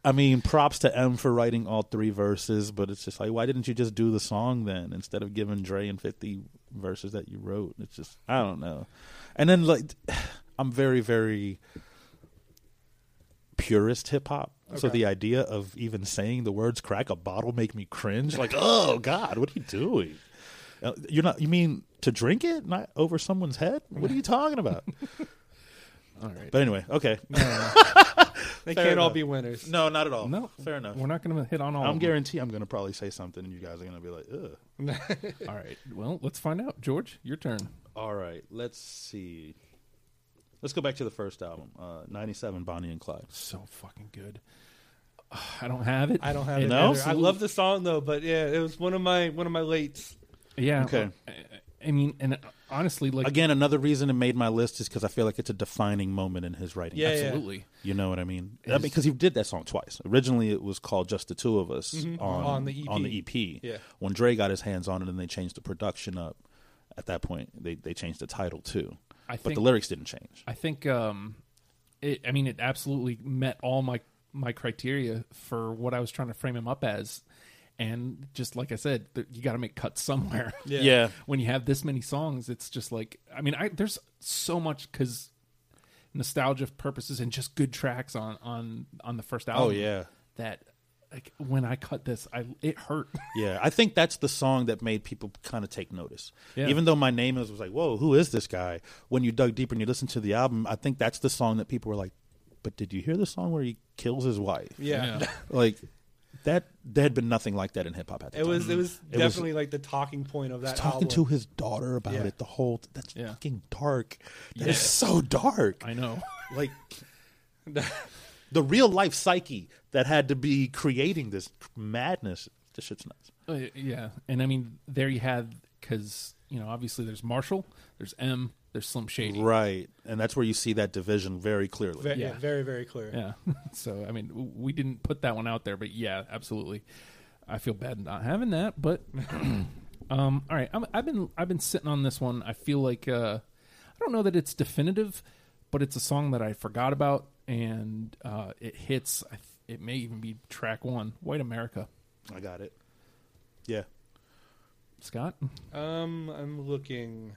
I mean, props to M for writing all three verses, but it's just like, why didn't you just do the song then instead of giving Dre and Fifty verses that you wrote? It's just I don't know. And then like, [SIGHS] I'm very very purist hip hop. So the idea of even saying the words "crack a bottle" make me cringe. Like, oh God, what are you doing? Uh, You're not. You mean to drink it, not over someone's head? What are you talking about? [LAUGHS] All right. But anyway, okay. [LAUGHS] they Fair can't all be winners. No, not at all. No. fair enough. We're not going to hit on all. I'm of them. guarantee I'm going to probably say something, and you guys are going to be like, "Ugh." [LAUGHS] All right. Well, let's find out. George, your turn. All right, let's see. Let's go back to the first album, uh, '97, Bonnie and Clyde. So fucking good. [SIGHS] I don't have it. I don't have it. know? either. I love the song though, but yeah, it was one of my one of my lates. Yeah. Okay. I, I mean, and honestly, like Again, another reason it made my list is because I feel like it's a defining moment in his writing. Yeah, yeah. absolutely. You know what I mean? I mean, because he did that song twice. Originally, it was called "Just the Two of Us" Mhm. on, On the EP. On the EP. Yeah. When Dre got his hands on it, and they changed the production up. At that point, they they changed the title too, I but the lyrics didn't change. I think um, it, I mean, it absolutely met all my my criteria for what I was trying to frame him up as, and just like I said, th- you got to make cuts somewhere. [LAUGHS] Yeah. yeah. when you have this many songs, it's just like I mean, I there's so much because nostalgia purposes and just good tracks on on on the first album. Oh yeah. that like when I cut this, I it hurt. [LAUGHS] Yeah, I think that's the song that made people kind of take notice. Yeah. Even though my name is was like, "Whoa, who is this guy?" When you dug deeper and you listened to the album, I think that's the song that people were like, "But did you hear the song where he kills his wife?" Yeah, [LAUGHS] Like that. There had been nothing like that in hip hop at the it time. was it was It was- definitely like the talking point of He's that talking album. to his daughter about Yeah. it. The whole that's Yeah. fucking dark. That Yeah. is so dark. I know. like [LAUGHS] the real life psyche that had to be creating this madness this shit's nuts. Uh, yeah, and I mean, there you had because you know obviously there's Marshall, there's M, there's Slim Shady. Right, and that's where you see that division very clearly. Ve- yeah. Yeah. very very clear. Yeah. [LAUGHS] so I mean, we didn't put that one out there, but yeah, absolutely. I feel bad not having that, but [CLEARS THROAT] um, all right. I'm, I've been I've been sitting on this one. I feel like uh, I don't know that it's definitive, but it's a song that I forgot about, and uh, it hits. I it may even be track one. White America, I got it. Yeah, Scott. Um, I'm looking.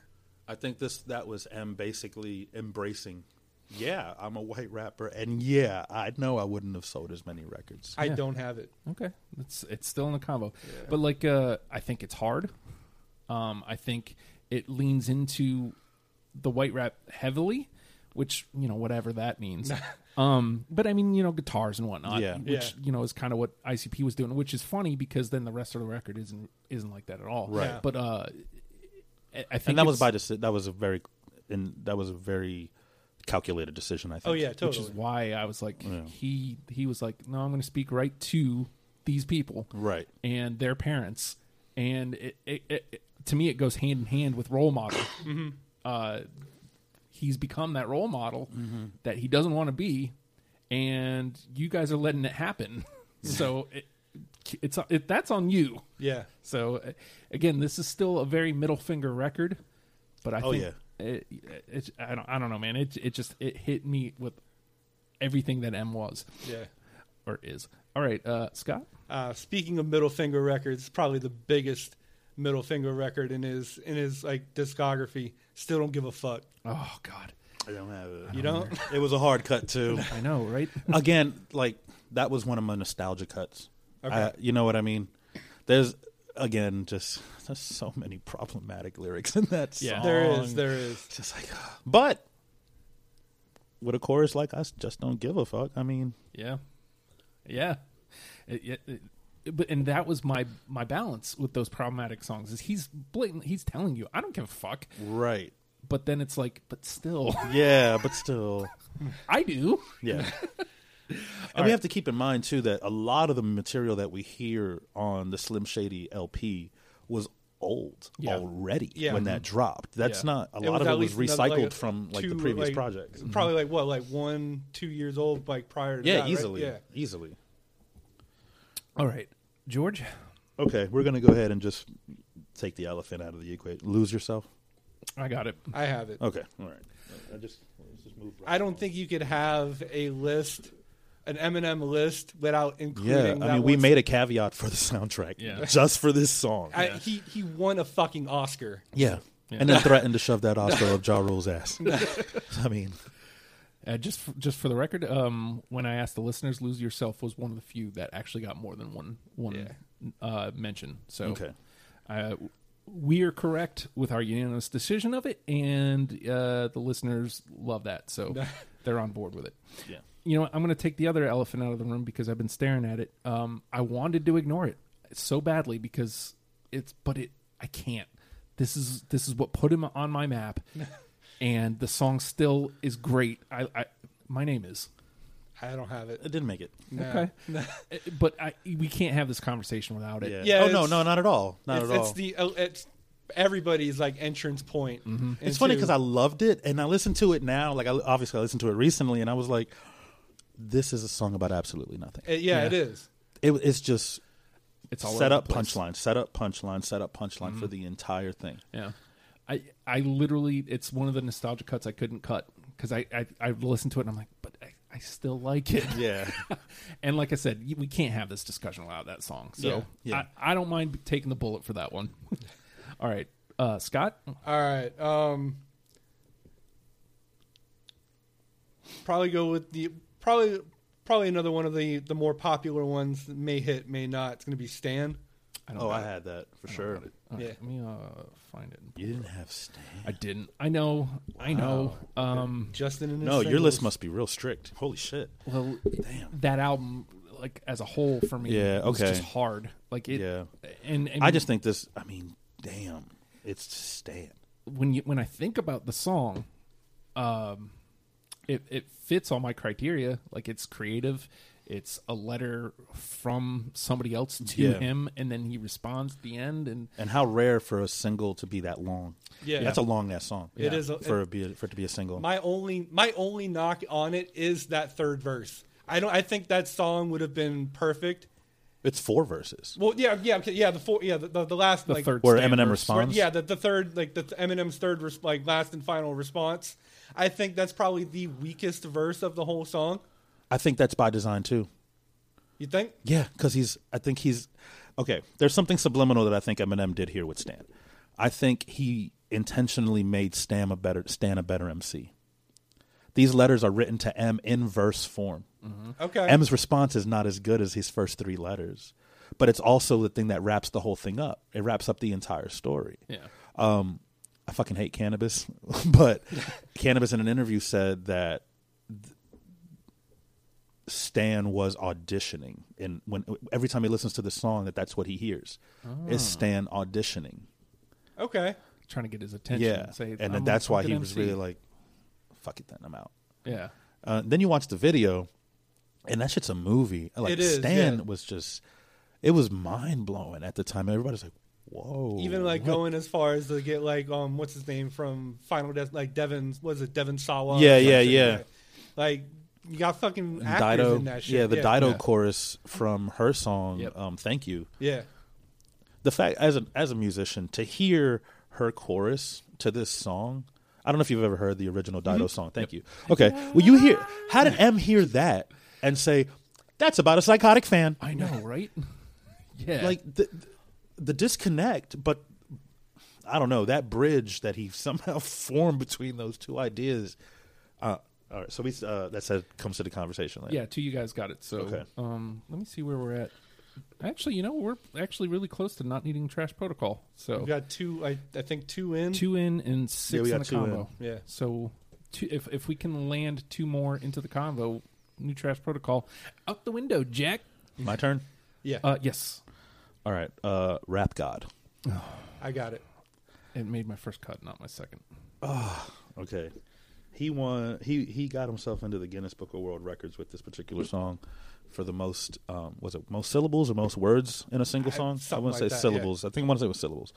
I think this that was M basically embracing. Yeah, I'm a white rapper, and yeah, I know I wouldn't have sold as many records. I Yeah. don't have it. Okay, it's it's still in the combo, but like uh, I think it's hard. Um, I think it leans into the white rap heavily, which you know whatever that means. [LAUGHS] um, but I mean you know guitars and whatnot, Yeah. which Yeah. you know is kind of what ICP was doing, which is funny because then the rest of the record isn't isn't like that at all. Right. Yeah. But uh, I I think and that was it's- by deci- that was a very and that was a very calculated decision. I think. Oh yeah, totally. which is why I was like Yeah. he he was like no I'm going to speak right to these people right. and their parents, and it, it, it, it- to me it goes hand in hand with role model. uh, he's become that role model that he doesn't want to be, and you guys are letting it happen. [LAUGHS] so it, it's it, that's on you. yeah. So uh, again, this is still a very middle finger record, but I Oh, think yeah. it, it's I don't I don't know, man. It it just it hit me with everything that M was Yeah. or is. All right, uh, Scott. Uh, speaking of middle finger records, probably the biggest middle finger record in his in his like discography. Still don't give a fuck. Oh God, I don't have it. You don't? [LAUGHS] It was a hard cut too. [LAUGHS] I know, right? [LAUGHS] Again, like that was one of my nostalgia cuts. Okay. I- you know what I mean? There's again just there's so many problematic lyrics in that song. Yeah. There is, there is. Just like, [GASPS] but with a chorus like us, just don't give a fuck. I mean, Yeah, yeah. It- it- it- but and that was my my balance with those problematic songs is he's blatant. He's telling you, I don't give a fuck. right? But then it's like, but still, [LAUGHS] Yeah, but still, [LAUGHS] I do. yeah. [LAUGHS] And we have to keep in mind too that a lot of the material that we hear on the Slim Shady LP was old Yeah. already Yeah. when that mm-hmm. dropped. That's Yeah. not a It lot of it was least another, recycled like, from like the previous like, projects. Probably mm-hmm. like what, like one, two years old, like prior to Yeah, that, right? easily, Yeah. easily. All right, George. Okay, we're gonna go ahead and just take the elephant out of the equation. Lose yourself. I got it. I have it. Okay, all right. I just let's just move. Right I don't think you could have a list, an Eminem list, without including. Yeah, I that mean, we made a caveat for the soundtrack, Yeah. [LAUGHS] just for this song. I, he he won a fucking Oscar. yeah. Yeah. and then threatened to shove that Oscar up Ja Rule's ass. [LAUGHS] I mean, Uh, just for, just for the record, um, when I asked the listeners, "Lose Yourself" was one of the few that actually got more than one one uh, mention. So okay, uh, we are correct with our unanimous decision of it, and uh, the listeners love that, so [LAUGHS] they're on board with it. yeah, You know, what? I'm going to take the other elephant out of the room because I've been staring at it. Um, I wanted to ignore it so badly because it's, but it, I can't. This is this is what put him on my map, [LAUGHS] and the song still is great. I, I my name is I don't have it. it didn't make it. No. okay, [LAUGHS] but I, we can't have this conversation without it. Yeah. Yeah, oh no, it's- no, not at all. Not it's, at all. it's the uh, it's everybody's like entrance point. It's funny because I loved it, and I listened to it now. Like, I, obviously, I listened to it recently, and I was like, "This is a song about absolutely nothing." Uh, yeah, Yeah. it is. It, it's just It's all set over up the place. punchline, set up punchline, set up punchline for the entire thing. Yeah. I I literally it's one of the nostalgia cuts I couldn't cut because I, I I listened to it and I'm like, but I, I still like it. Yeah, [LAUGHS] And like I said, we can't have this discussion without that song. So Yeah, yeah. I, I don't mind taking the bullet for that one. [LAUGHS] All right, uh, Scott. All right. Um, probably go with the probably probably another one of the the more popular ones. that May hit, may not. It's going to be Stan. I don't oh, I it. had that for I sure. got it. Yeah. Let me uh, find it. You didn't have Stan. I didn't. I know. I know. Um, Justin and his No, your singles. list must be real strict. Holy shit! well, Damn. that album, like as a whole, for me, Yeah, was okay. just hard. Like it. yeah, And, and I just think this. I mean, damn, it's Stan. when you when I think about the song, um, it it fits all my criteria. Like it's creative, it's a letter from somebody else to Yeah. him, and then he responds at the end. And And how rare for a single to be that long. Yeah. that's a long ass song. It is a- for it, be for it to be a single. My only my only knock on it is that third verse. I don't. I think that song would have been perfect. it's four verses. Well, yeah, yeah, okay, yeah. The four, yeah, the, the, the last the like third Where stand Eminem verse. where- responds. yeah, the, the third like the Eminem's third res- like last and final response. I think that's probably the weakest verse of the whole song. I think that's by design too. You think? Yeah, because he's. I think he's. Okay, there's something subliminal that I think Eminem did here with Stan. I think he intentionally made Stan a better Stan a better MC. These letters are written to M in verse form. Okay. M's response is not as good as his first three letters, but it's also the thing that wraps the whole thing up. It wraps up the entire story. Yeah. Um, I fucking hate Canibus, [LAUGHS] but [LAUGHS] Canibus in an interview said that th- Stan was auditioning, and when every time he listens to the song, that that's what he hears is Stan auditioning. okay. Trying to get his attention. Yeah, and, say, and then that's why he fucking was really like, "Fuck it, then I'm out." yeah. Uh, then you watch the video, and that shit's a movie. Like It is, Stan yeah. was just, it was mind blowing at the time. Everybody's like, "Whoa!" Even like what going as far as to get like um what's his name from Final Death like Devon was it Devon Sawa? or Yeah, yeah, something, yeah. Like you got fucking actors Dido, in that shit. yeah, the Dido Yeah. chorus from her song, Yep. um, "Thank You." Yeah. The fact, as a as a musician, to hear her chorus to this song, I don't know if you've ever heard the original Dido song. Thank you. Okay, well, you hear how did M hear that and say that's about a psychotic fan? I know, right? [LAUGHS] yeah. Like the the disconnect, but I don't know that bridge that he [LAUGHS] somehow formed between those two ideas. Uh, all right, so we uh, that said comes to the conversation. Later. yeah, two you guys got it. So, Okay. um, let me see where we're at. Actually, you know, we're actually really close to not needing trash protocol. So We got two I I think two in. two in and six we in got the two in. combo. Yeah. So, two, if if we can land two more into the convo, new trash protocol out the window, Jack. my turn. Yeah. Uh, yes, All right, uh, Rap God. I got it. it made my first cut, not my second. Okay. He won. He he got himself into the Guinness Book of World Records with this particular song for the most. Um, was it most syllables or most words in a single song? I something want to like say that, syllables. I think I want to say it was syllables.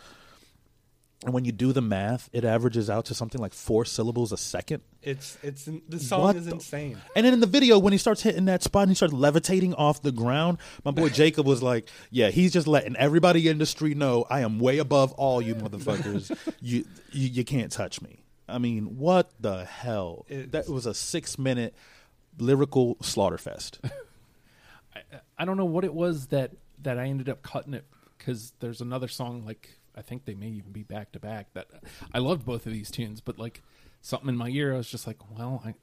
And when you do the math, it averages out to something like four syllables a second. It's it's the song What is the- insane. And then in the video, when he starts hitting that spot and he starts levitating off the ground, my boy [LAUGHS] Jacob was like, "Yeah, he's just letting everybody in the street know I am way above all you motherfuckers. [LAUGHS] you, you you can't touch me." I mean, what the hell? It's- that was a six minute lyrical slaughterfest. [LAUGHS] I don't know what it was that that I ended up cutting it because there's another song like I think they may even be back to back that I loved both of these tunes, but like something in my ear, I was just like, well, I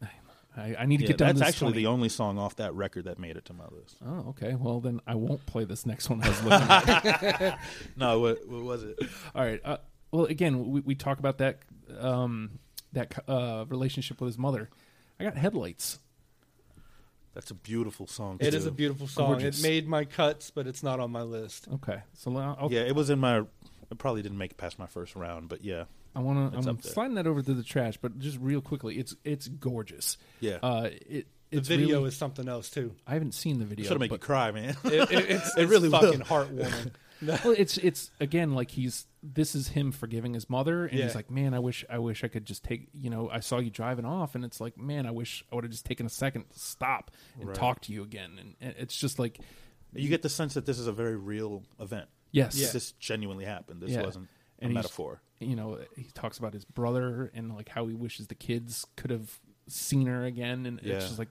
I, I need to Yeah, get down. that's actually 20. the only song off that record that made it to my list. Oh, okay. Well, then I won't play this next one. I was looking at. [LAUGHS] No, what, what was it? All right. Uh, well, again, we, we talk about that um, that uh, relationship with his mother. I got headlights. That's a beautiful song. It too. is a beautiful song. Gorgeous. It made my cuts, but it's not on my list. Okay, so I'll, I'll, Yeah, it was in my. It probably didn't make it past my first round, but yeah, I want to. I'm sliding that over to the trash, but just real quickly, it's it's gorgeous. yeah. Uh, it The video really- is something else too. I haven't seen the video. Should have make you but- cry, man. It, it, it's, [LAUGHS] It it's really will. fucking heartwarming. [LAUGHS] [LAUGHS] well, it's it's again like he's this is him forgiving his mother, and Yeah. he's like, man, I wish I wish I could just take you know I saw you driving off, and it's like, man, I wish I would have just taken a second to stop and Right. talk to you again, and, and it's just like, you get the sense that this is a very real event. yes. This genuinely happened. This Yeah. wasn't And a he's- metaphor. you know he talks about his brother and like how he wishes the kids could have seen her again, and Yeah. it's just like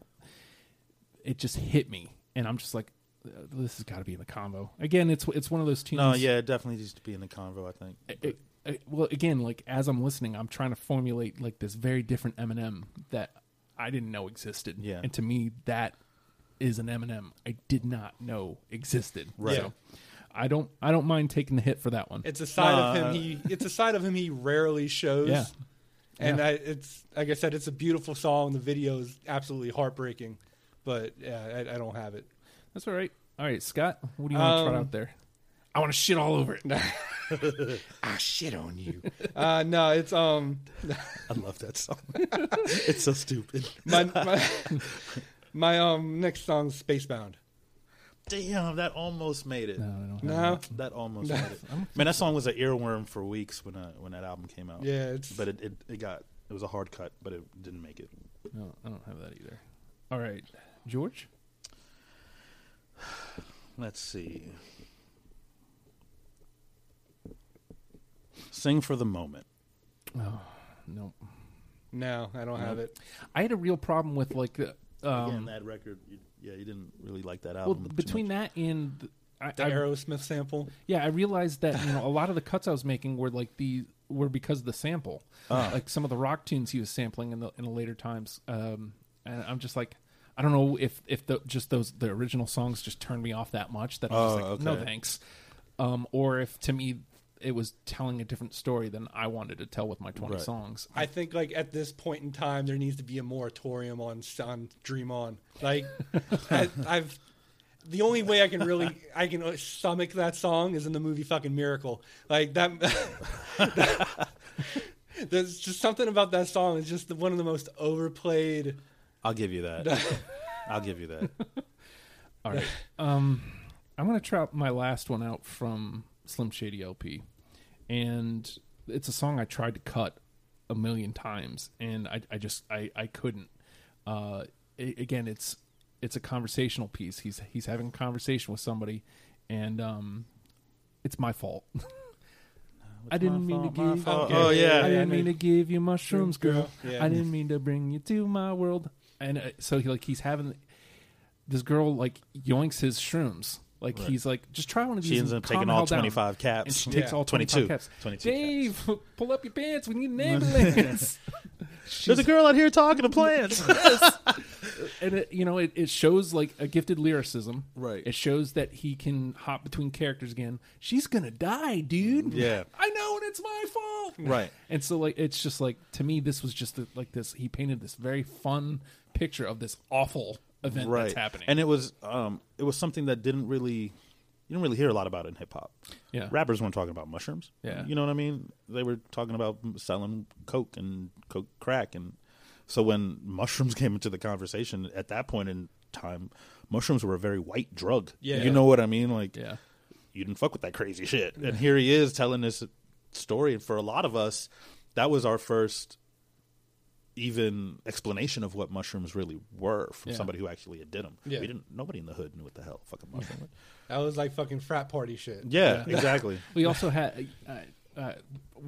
it just hit me, and I'm just like. Uh, This has got to be in the combo again. It's it's one of those tunes. No, yeah, it definitely needs to be in the convo. I think. it, it, well again like as i'm listening i'm trying to formulate like this very different eminem that i didn't know existed Yeah. and to me that is an eminem i did not know existed Right. so i don't i don't mind taking the hit for that one It's a side No, of him uh, he. It's a side of him he rarely shows. Yeah. And Yeah. I, it's like I said, it's a beautiful song. The video is absolutely heartbreaking, but yeah, I, I don't have it. That's all right all right scott what do you want to try Um, out there i want to shit all over it [LAUGHS] I shit on you. uh, no, it's um [LAUGHS] I love that song. [LAUGHS] it's so stupid. my my, My um next song's Spacebound. Damn, that almost made it. No, I don't have No, that. That almost made it. Man, that song was an earworm for weeks when uh, when that album came out. yeah, it's But it, it, it got it was a hard cut, but it didn't make it. No, I don't have that either. All right, George. Let's see. Sing for the moment. Oh no, no, I don't have it. I had a real problem with like uh, Again, um, that record, you, yeah, you didn't really like that well album. too between much. that and th- I, The I- Aerosmith sample. yeah, I realized that you know a lot of the cuts I was making were like the were because of the sample, Ah. like some of the rock tunes he was sampling in the in the later times. Um, and I'm just like. I don't know if if the, just those the original songs just turned me off that much that I'm just Oh, like no okay. thanks, um, or if to me it was telling a different story than I wanted to tell with my 20 Right. songs. I think like at this point in time, there needs to be a moratorium on on Dream On. Like [LAUGHS] I, I've the only way I can really I can stomach that song is in the movie fucking Miracle. Like that. [LAUGHS] there's just something about that song. It's just one of the most overplayed. I'll give you that. [LAUGHS] I'll give you that. [LAUGHS] All right. Um, I'm gonna try my last one out from Slim Shady LP, and it's a song I tried to cut a million times, and I, I just I, I couldn't. Uh, a- again, it's it's a conversational piece. He's he's having a conversation with somebody, and um, it's my fault. [LAUGHS] I didn't mean to give. fault. Oh yeah, yeah. I didn't mean to give you mushrooms, girl. Yeah. I didn't mean to bring you to my world. And uh, so he like he's having this girl like yoinks his shrooms. Like Right. he's like, just try one of these. She ends up taking all hell down." twenty five And caps. she takes Yeah. all 22 22. caps. 22 Dave, pull up your pants. We need [LAUGHS] an ambulance. There's a girl out here talking to plants. [LAUGHS] and it, you know, it, it shows like a gifted lyricism. Right. It shows that he can hop between characters again. She's gonna die, dude. Yeah. I know, and it's my fault. right. And so, like, it's just like to me, this was just a, like this. He painted this very fun picture of this awful event right. that's happening. And it was um it was something that didn't really you didn't really hear a lot about in hip hop. yeah, Rappers weren't talking about mushrooms. Yeah. You know what I mean? They were talking about selling coke and coke crack and so when mushrooms [LAUGHS] came into the conversation at that point in time, mushrooms were a very white drug. Yeah. You know what I mean? Like yeah, you didn't fuck with that crazy shit. And here he is telling this story. And for a lot of us, that was our first even explanation of what mushrooms really were from Yeah. somebody who actually did them. Yeah. We didn't. Nobody in the hood knew what the hell fucking mushroom. was. [LAUGHS] That was like fucking frat party shit. Yeah, Yeah. [LAUGHS] exactly. [LAUGHS] we also had. Uh, uh,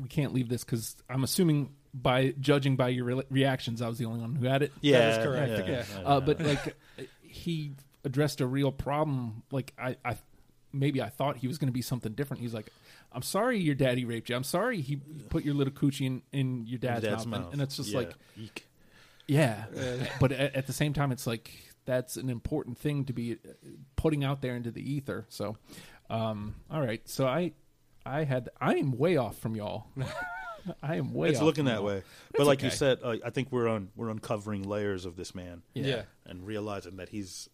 we can't leave this because I'm assuming by judging by your re- reactions, I was the only one who had it. Yeah, is correct, Yeah, yeah. Uh, but like, he addressed a real problem. Like I, I maybe I thought he was going to be something different. He's like, "I'm sorry, your daddy raped you. I'm sorry he put your little coochie in, in your dad's, Dad's mouth." And- mouth. And, it's just Yeah. like, Eek. yeah. [LAUGHS] but at, at the same time, it's like that's an important thing to be uh, putting out there into the ether. So, um, all right. So I, I had I am way off from y'all. [LAUGHS] I am way. it's off looking that y'all. way. But like you said, uh, I think we're on we're uncovering layers of this man Yeah. Yeah. and realizing that he's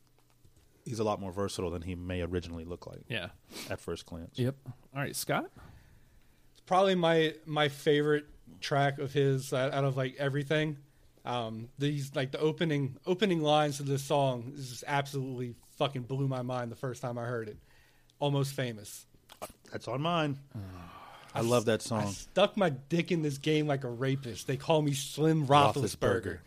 he's a lot more versatile than he may originally look like Yeah. at first glance. Yep. All right, Scott. It's probably my my favorite track of his uh, out of like everything. Um, these like the opening opening lines of this song is just absolutely fucking blew my mind the first time I heard it. Almost famous. That's on mine. I love that I song. stuck my dick in this game like a rapist. They call me Slim Roethlisberger.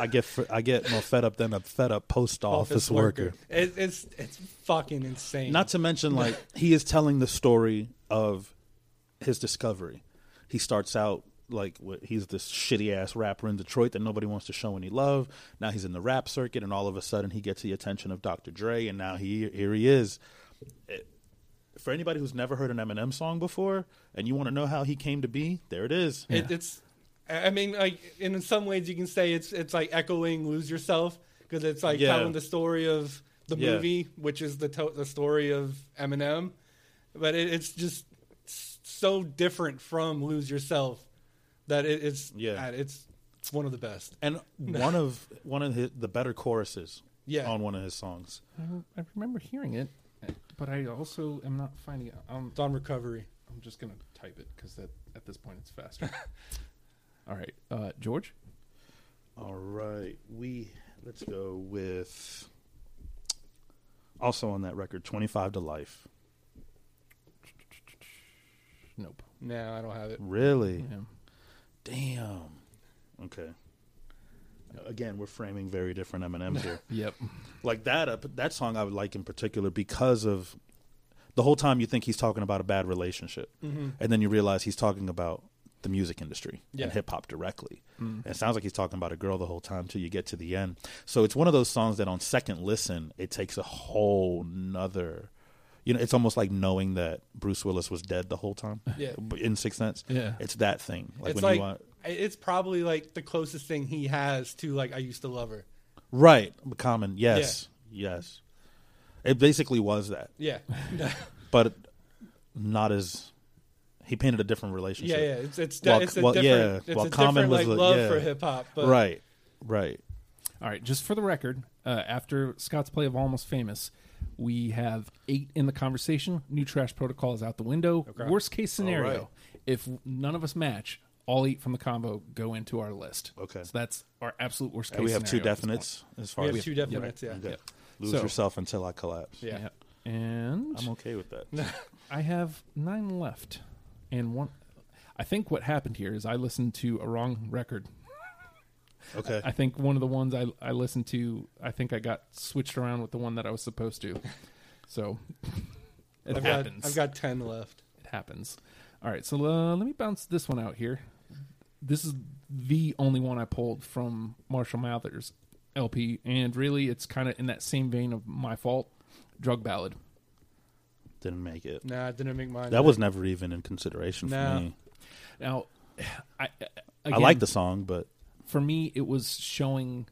I get I get more fed up than a fed up post office, worker. It, it's it's fucking insane. Not to mention, like [LAUGHS] he is telling the story of his discovery. He starts out like he's this shitty ass rapper in Detroit that nobody wants to show any love. Now he's in the rap circuit, and all of a sudden he gets the attention of Dr. Dre, and now he here he is. It- for anybody who's never heard an Eminem song before, and you want to know how he came to be, there it is. It, it's, I mean, like in some ways you can say it's it's like echoing "Lose Yourself" because it's like Yeah. telling the story of the Yeah. movie, which is the to- the story of Eminem, but it, it's just so different from "Lose Yourself" that it, it's Yeah. uh, it's it's one of the best. and [LAUGHS] one of one of his, the better choruses Yeah. on one of his songs. I, I remember hearing it, but I also am not finding it. Um, It's on Recovery. I'm just gonna type it because that at this point it's faster. [LAUGHS] All right, uh, George. All right, we let's go with also on that record, Twenty Five to Life. Nope. No, I don't have it. Really? Yeah. Damn. Okay. Again, we're framing very different Eminems here. [LAUGHS] Yep. like that uh, that song I would like in particular because of the whole time you think he's talking about a bad relationship, Mm-hmm. and then you realize he's talking about the music industry Yeah. and hip hop directly. Mm. And it sounds like he's talking about a girl the whole time till you get to the end. So it's one of those songs that on second listen it takes a whole nother. You know, it's almost like knowing that Bruce Willis was dead the whole time. Yeah. [LAUGHS] In Sixth Sense. Yeah. It's that thing. Like it's when like you want it's probably like the closest thing he has to like I used to love her. Right. Common. Yes. Yes. It basically was that. Yeah, [LAUGHS] but not as he painted a different relationship. yeah. It's it's, Well, it's a well, different, yeah, it's well, a Common different was like the- love yeah. for hip hop. But Right. Right. All right, just for the record, uh, after Scott's play of Almost Famous, we have eight in the conversation. New Trash Protocol is out the window. Okay. Worst case scenario, All right. if none of us match, all eight from the combo go into our list. Okay. So that's our absolute worst case And we have two scenario at definites as far as. we have two definites. Yeah. Okay. Yep. lose So- yourself until I collapse. point. Yeah. And I'm okay with that. [LAUGHS] I have nine left. And one, I think what happened here is I listened to a wrong record. Okay. I think one of the ones I, I listened to, I think I got switched around with the one that I was supposed to. So it I've happens. got I've got ten left. it happens. All right, so uh, let me bounce this one out here. This is the only one I pulled from Marshall Mathers LP, and really, it's kind of in that same vein of my fault. Drug ballad. Didn't make it. Nah, it didn't make mine. That was never even in consideration for me. Now, I I like the song, but for me, it was showing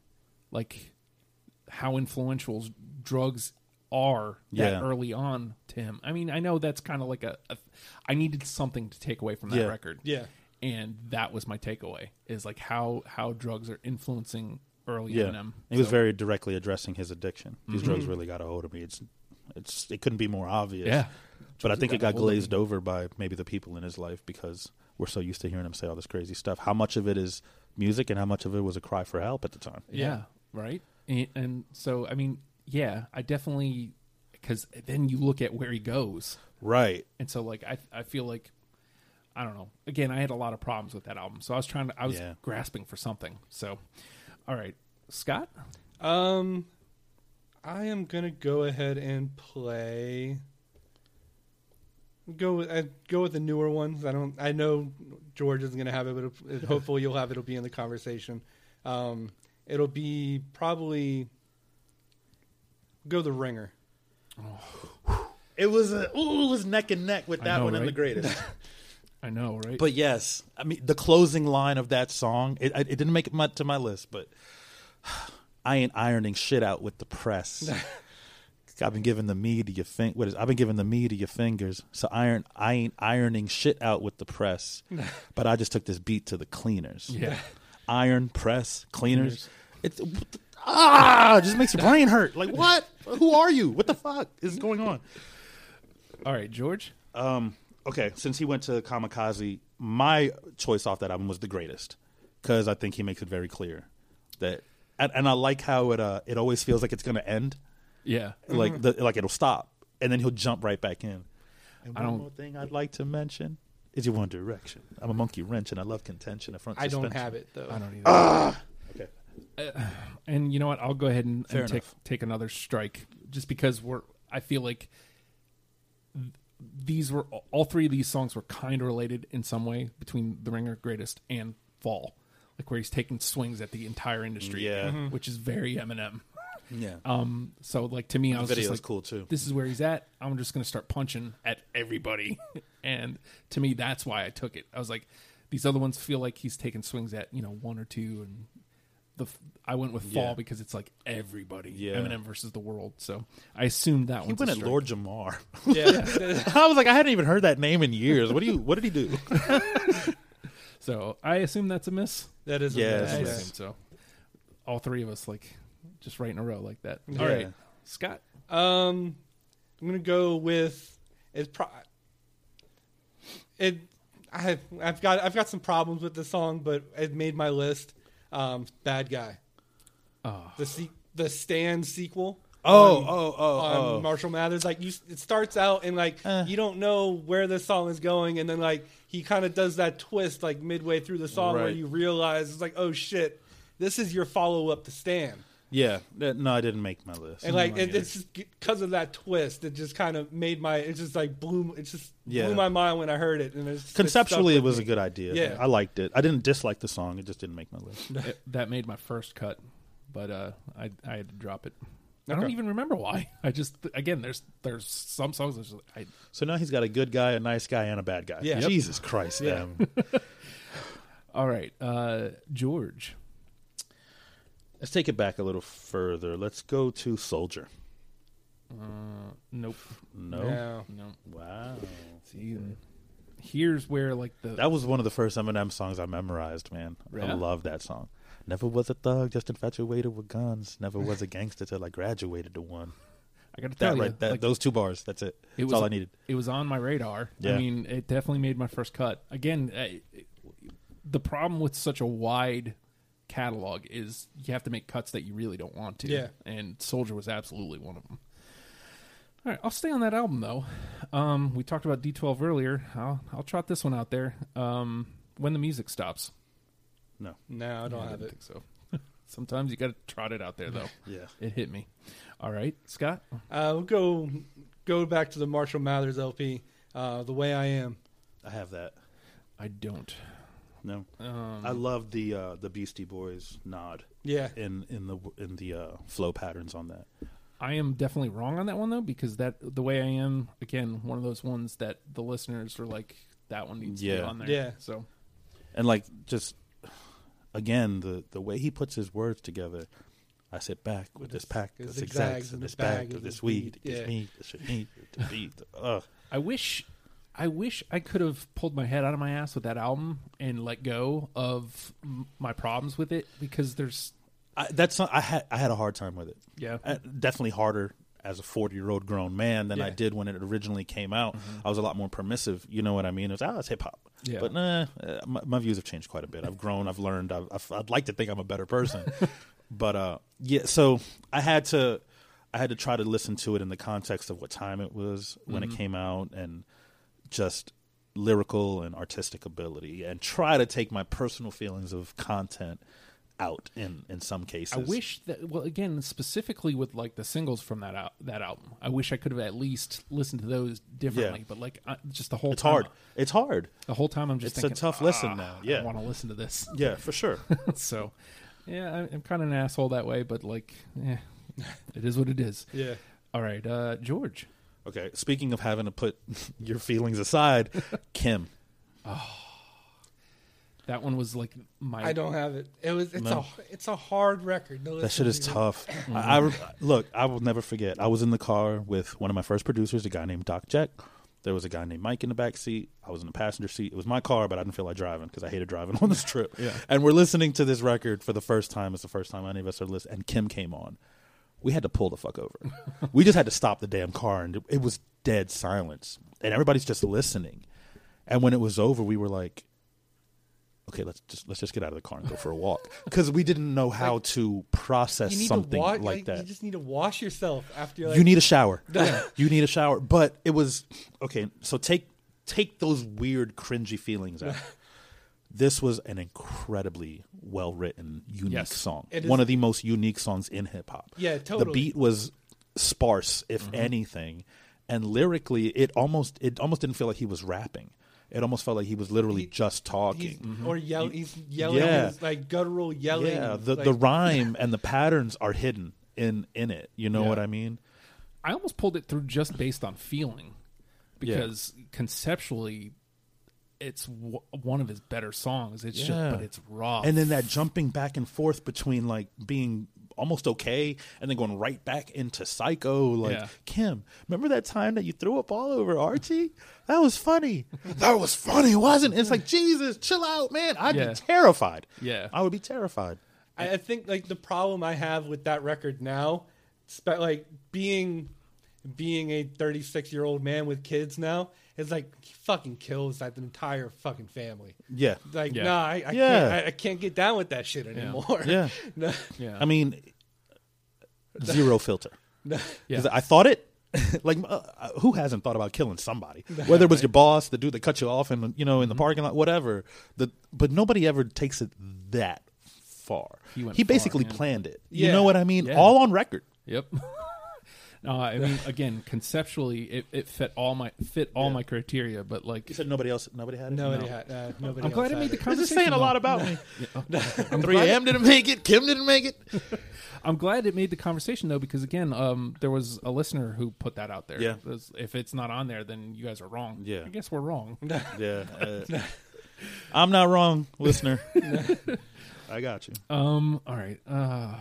like how influential drugs are that Yeah. early on to him. I mean, I know that's kind of like a, a. I needed something to take away from that Yeah. record. Yeah. and that was my takeaway is like how how drugs are influencing early yeah, him. he was very directly addressing his addiction. These Mhm. drugs really got a hold of me. It's, it's, it couldn't be more obvious. yeah, But I think it got a got glazed over by maybe the people in his life because we're so used to hearing him say all this crazy stuff. How much of it is music and how much of it was a cry for help at the time? yeah, right. And, and so I mean, yeah, I definitely because then you look at where he goes, Right. and so like I I feel like I don't know. Again, I had a lot of problems with that album, so I was trying to I was Yeah. grasping for something. So, all right, Scott. Um, I am gonna go ahead and play. Go with I go with the newer ones. I don't. I know George isn't gonna have it, but [LAUGHS] hopefully you'll have it. It'll be in the conversation. Um, it'll be probably go the ringer. It was a, ooh, it was neck and neck with that know, one and the greatest. [LAUGHS] I know, right? but yes, I mean the closing line of that song. It, it didn't make it much to my list, but [SIGHS] I ain't ironing shit out with the press. [LAUGHS] I've been giving the me to your fin- what is I've been giving the me to your fingers. So iron I ain't ironing shit out with the press. [LAUGHS] but I just took this beat to the cleaners. yeah, Iron press cleaners. Cleaners. It's ah, just makes your brain hurt. Like [LAUGHS] what? Who are you? What the fuck is going on? all right, George. Um, okay, since he went to Kamikaze, my choice off that album was the greatest because I think he makes it very clear that, and, and I like how it uh, it always feels like it's going to end, Yeah, like the, like it'll stop, and then he'll jump right back in. And I one don't- more thing I'd like to mention is your One Direction. I'm a monkey wrench, and I love contention. and front I don't suspension. have it though. I don't either. Ah, okay. And you know what? I'll go ahead and, and take take another strike, just because we're. I feel like th- these were all three of these songs were kind of related in some way between The Ringer, Greatest, and Fall, like where he's taking swings at the entire industry. Yeah. Mhm. which is very Eminem. Yeah, Um, so like to me, I was video just is like, cool too. this is where he's at. I'm just going to start punching at everybody. [LAUGHS] and to me, that's why I took it. I was like, these other ones feel like he's taking swings at, you know, one or two. And the f- I went with Fall Yeah. because it's like everybody. Yeah. Eminem versus the world. So I assumed that He one. went at Lord Jamar. Yeah, [LAUGHS] I was like, I hadn't even heard that name in years. What do you? What did he do? [LAUGHS] So I assume that's a miss. that is. a Yeah, miss, I it's a yeah. assume so. All three of us, like, just right in a row like that. Yeah. All right. Scott. Um, I'm gonna go with it's pro. It, I have, I've got, I've got some problems with the song, but it made my list. Um, bad guy. Oh. the se- the Stan sequel. Oh, on- oh, oh, on oh. Marshall Mathers. Like you, it starts out and like Eh. you don't know where the song is going, and then like he kind of does that twist like midway through the song where you realize it's like, oh shit, this is your follow up to Stan. Yeah, that- no, I didn't make my list. And like I it, it's just because of that twist, it just kind of made my it just like blew it just Yeah. blew my mind when I heard it. And it's, it's Conceptually, stuck it was me. a good idea. Yeah. I liked it. I didn't dislike the song. It just didn't make my list. It- that made my first cut, but uh, I I had to drop it. I don't Okay. even remember why. [LAUGHS] I just again, there's there's some songs that just, I So now he's got a good guy, a nice guy, and a bad guy. Yeah. Yep. Jesus Christ, Yeah. [LAUGHS] All right. Uh, George, Let's take it back a little further. Let's go to Soldier. uh, nope, No. Yeah. no. Wow. See, here's where like the That was one of the first Eminem songs I memorized, man. I love that song. Never was a thug, just infatuated with guns. Never was a gangster till I graduated to one. [LAUGHS] I got to That tell you, right, that, like, those two bars. That's it. It That's was all I needed. It was on my radar. Yeah. I mean, it definitely made my first cut. Again, I, the problem with such a wide catalog is you have to make cuts that you really don't want to. Yeah. And Soldier was absolutely one of them. All right, I'll stay on that album though. Um, we talked about D12 earlier. I'll I'll trot this one out there. Um, when the music stops. No. No, I don't Yeah, have didn't it. think so. [LAUGHS] Sometimes you got to trot it out there though. [LAUGHS] Yeah. It hit me. All right, Scott. Uh, we'll go go back to the Marshall Mathers LP, uh, "The Way I Am." I have that. I don't. No. Um, I love the uh, the Beastie Boys nod Yeah, in in the in the uh, flow patterns on that. I am definitely wrong on that one though, because that the way I am again one of those ones that the listeners are like that one needs to be on there. Yeah. So and like just again the the way he puts his words together i sit back with, With this his- pack of zigzags zigzags and and the this bag bag of of this weed weed. it gives Yeah. me the shit need to beat [LAUGHS] ugh I wish, I wish I could have pulled my head out of my ass with that album and let go of m- my problems with it because there's I, that's not, i had i had a hard time with it. Yeah. Uh, definitely harder as a 40 year old grown man than i did when it originally came out. I was a lot more permissive. You know what i mean? It was ah it's hip-hop. Yeah. but nah uh, my, my views have changed quite a bit. I've grown i've learned I've, I've, i'd like to think i'm a better person. [LAUGHS] But uh yeah so i had to i had to try to listen to it in the context of what time it was when it came out and just lyrical and artistic ability and try to take my personal feelings of content out in in some cases I wish that well again specifically with like the singles from that al- that album I wish I could have at least listened to those differently Yeah. but like I, just the whole it's time, hard it's hard the whole time I'm just It's a thinking tough listen "Ah, now. I Yeah. want to listen to this yeah for sure [LAUGHS] so yeah I, I'm kind of an asshole that way but like yeah [LAUGHS] it is what it is yeah. all right uh George Okay, speaking of having to put [LAUGHS] your feelings aside, Kim. [SIGHS] that one was like my I don't have it. It was it's No. a it's a hard record. to That listen shit is to. tough. [LAUGHS] I, I- look, I will never forget. I was in the car with one of my first producers, a guy named Doc Jack. There was a guy named Mike in the back seat. I was in the passenger seat. It was my car, but I didn't feel like driving because I hated driving [LAUGHS] on this trip. Yeah. And we're listening to this record for the first time. It's the first time any of us are listening. And Kim came on. We had to pull the fuck over. [LAUGHS] we just had to stop the damn car, and it, was dead silence. And everybody's just listening. And when it was over, we were like, "Okay, let's just let's just get out of the car and go for a walk," [LAUGHS] because we didn't know how Like, to process something to wa- like like, that. You just need to wash yourself after. Like, you need a shower. [LAUGHS] you need a shower. But it was okay. So take take those weird, cringy feelings out. This was an incredibly well written, unique Yes. song. It is- One of the most unique songs in hip hop. Yeah, totally. The beat was sparse, if Mm-hmm. anything, and lyrically, it almost it almost didn't feel like he was rapping. It almost felt like he was literally He- just he's, talking. or yell, he's yelling, Yeah. his, like guttural yelling. yeah, the like, the [LAUGHS] rhyme and the patterns are hidden in in it. You know Yeah. what I mean? I almost pulled it through just based on feeling Yeah. because conceptually it's w- one of his better songs it's Yeah. just but it's raw and then that jumping back and forth between like being almost okay and then going right back into psycho like Yeah. kim remember that time that you threw up all over archie that was funny that was funny wasn't it? it's like jesus chill out man i'd Yeah. be terrified Yeah. i would be terrified I, I think like the problem I have with that record now, spe- like being being a 36 year old man with kids now, it's like he fucking kills like the entire fucking family. Yeah. Like, Yeah. nah, I, I Yeah. can't, I, I can't get down with that shit anymore. Yeah. [LAUGHS] No, Yeah. I mean, zero filter. [LAUGHS] no. 'Cause I thought it. [LAUGHS] like, uh, who hasn't thought about killing somebody? Whether it was your boss, the dude that cut you off, in you know, in Mm-hmm. the parking lot, whatever. The but nobody ever takes it that far. He went He far, basically yeah. planned it. You Yeah. know what I mean? Yeah. All on record. Yep. No, I mean, again, conceptually, it, it fit all my fit all my criteria, but like, You said nobody else. Nobody had it. Nobody No. had. Uh, nobody. I'm glad I made the it. conversation. This is saying a lot about me. [LAUGHS] [LAUGHS] I'm 3 glad, a.m. didn't make it. Kim didn't make it. [LAUGHS] I'm glad it made the conversation though, because again, um, there was a listener who put that out there. Yeah. Was- If it's not on there, then you guys are wrong. Yeah. I guess we're wrong. Yeah. uh, I'm not wrong, listener. I got you. Um. All right. Uh,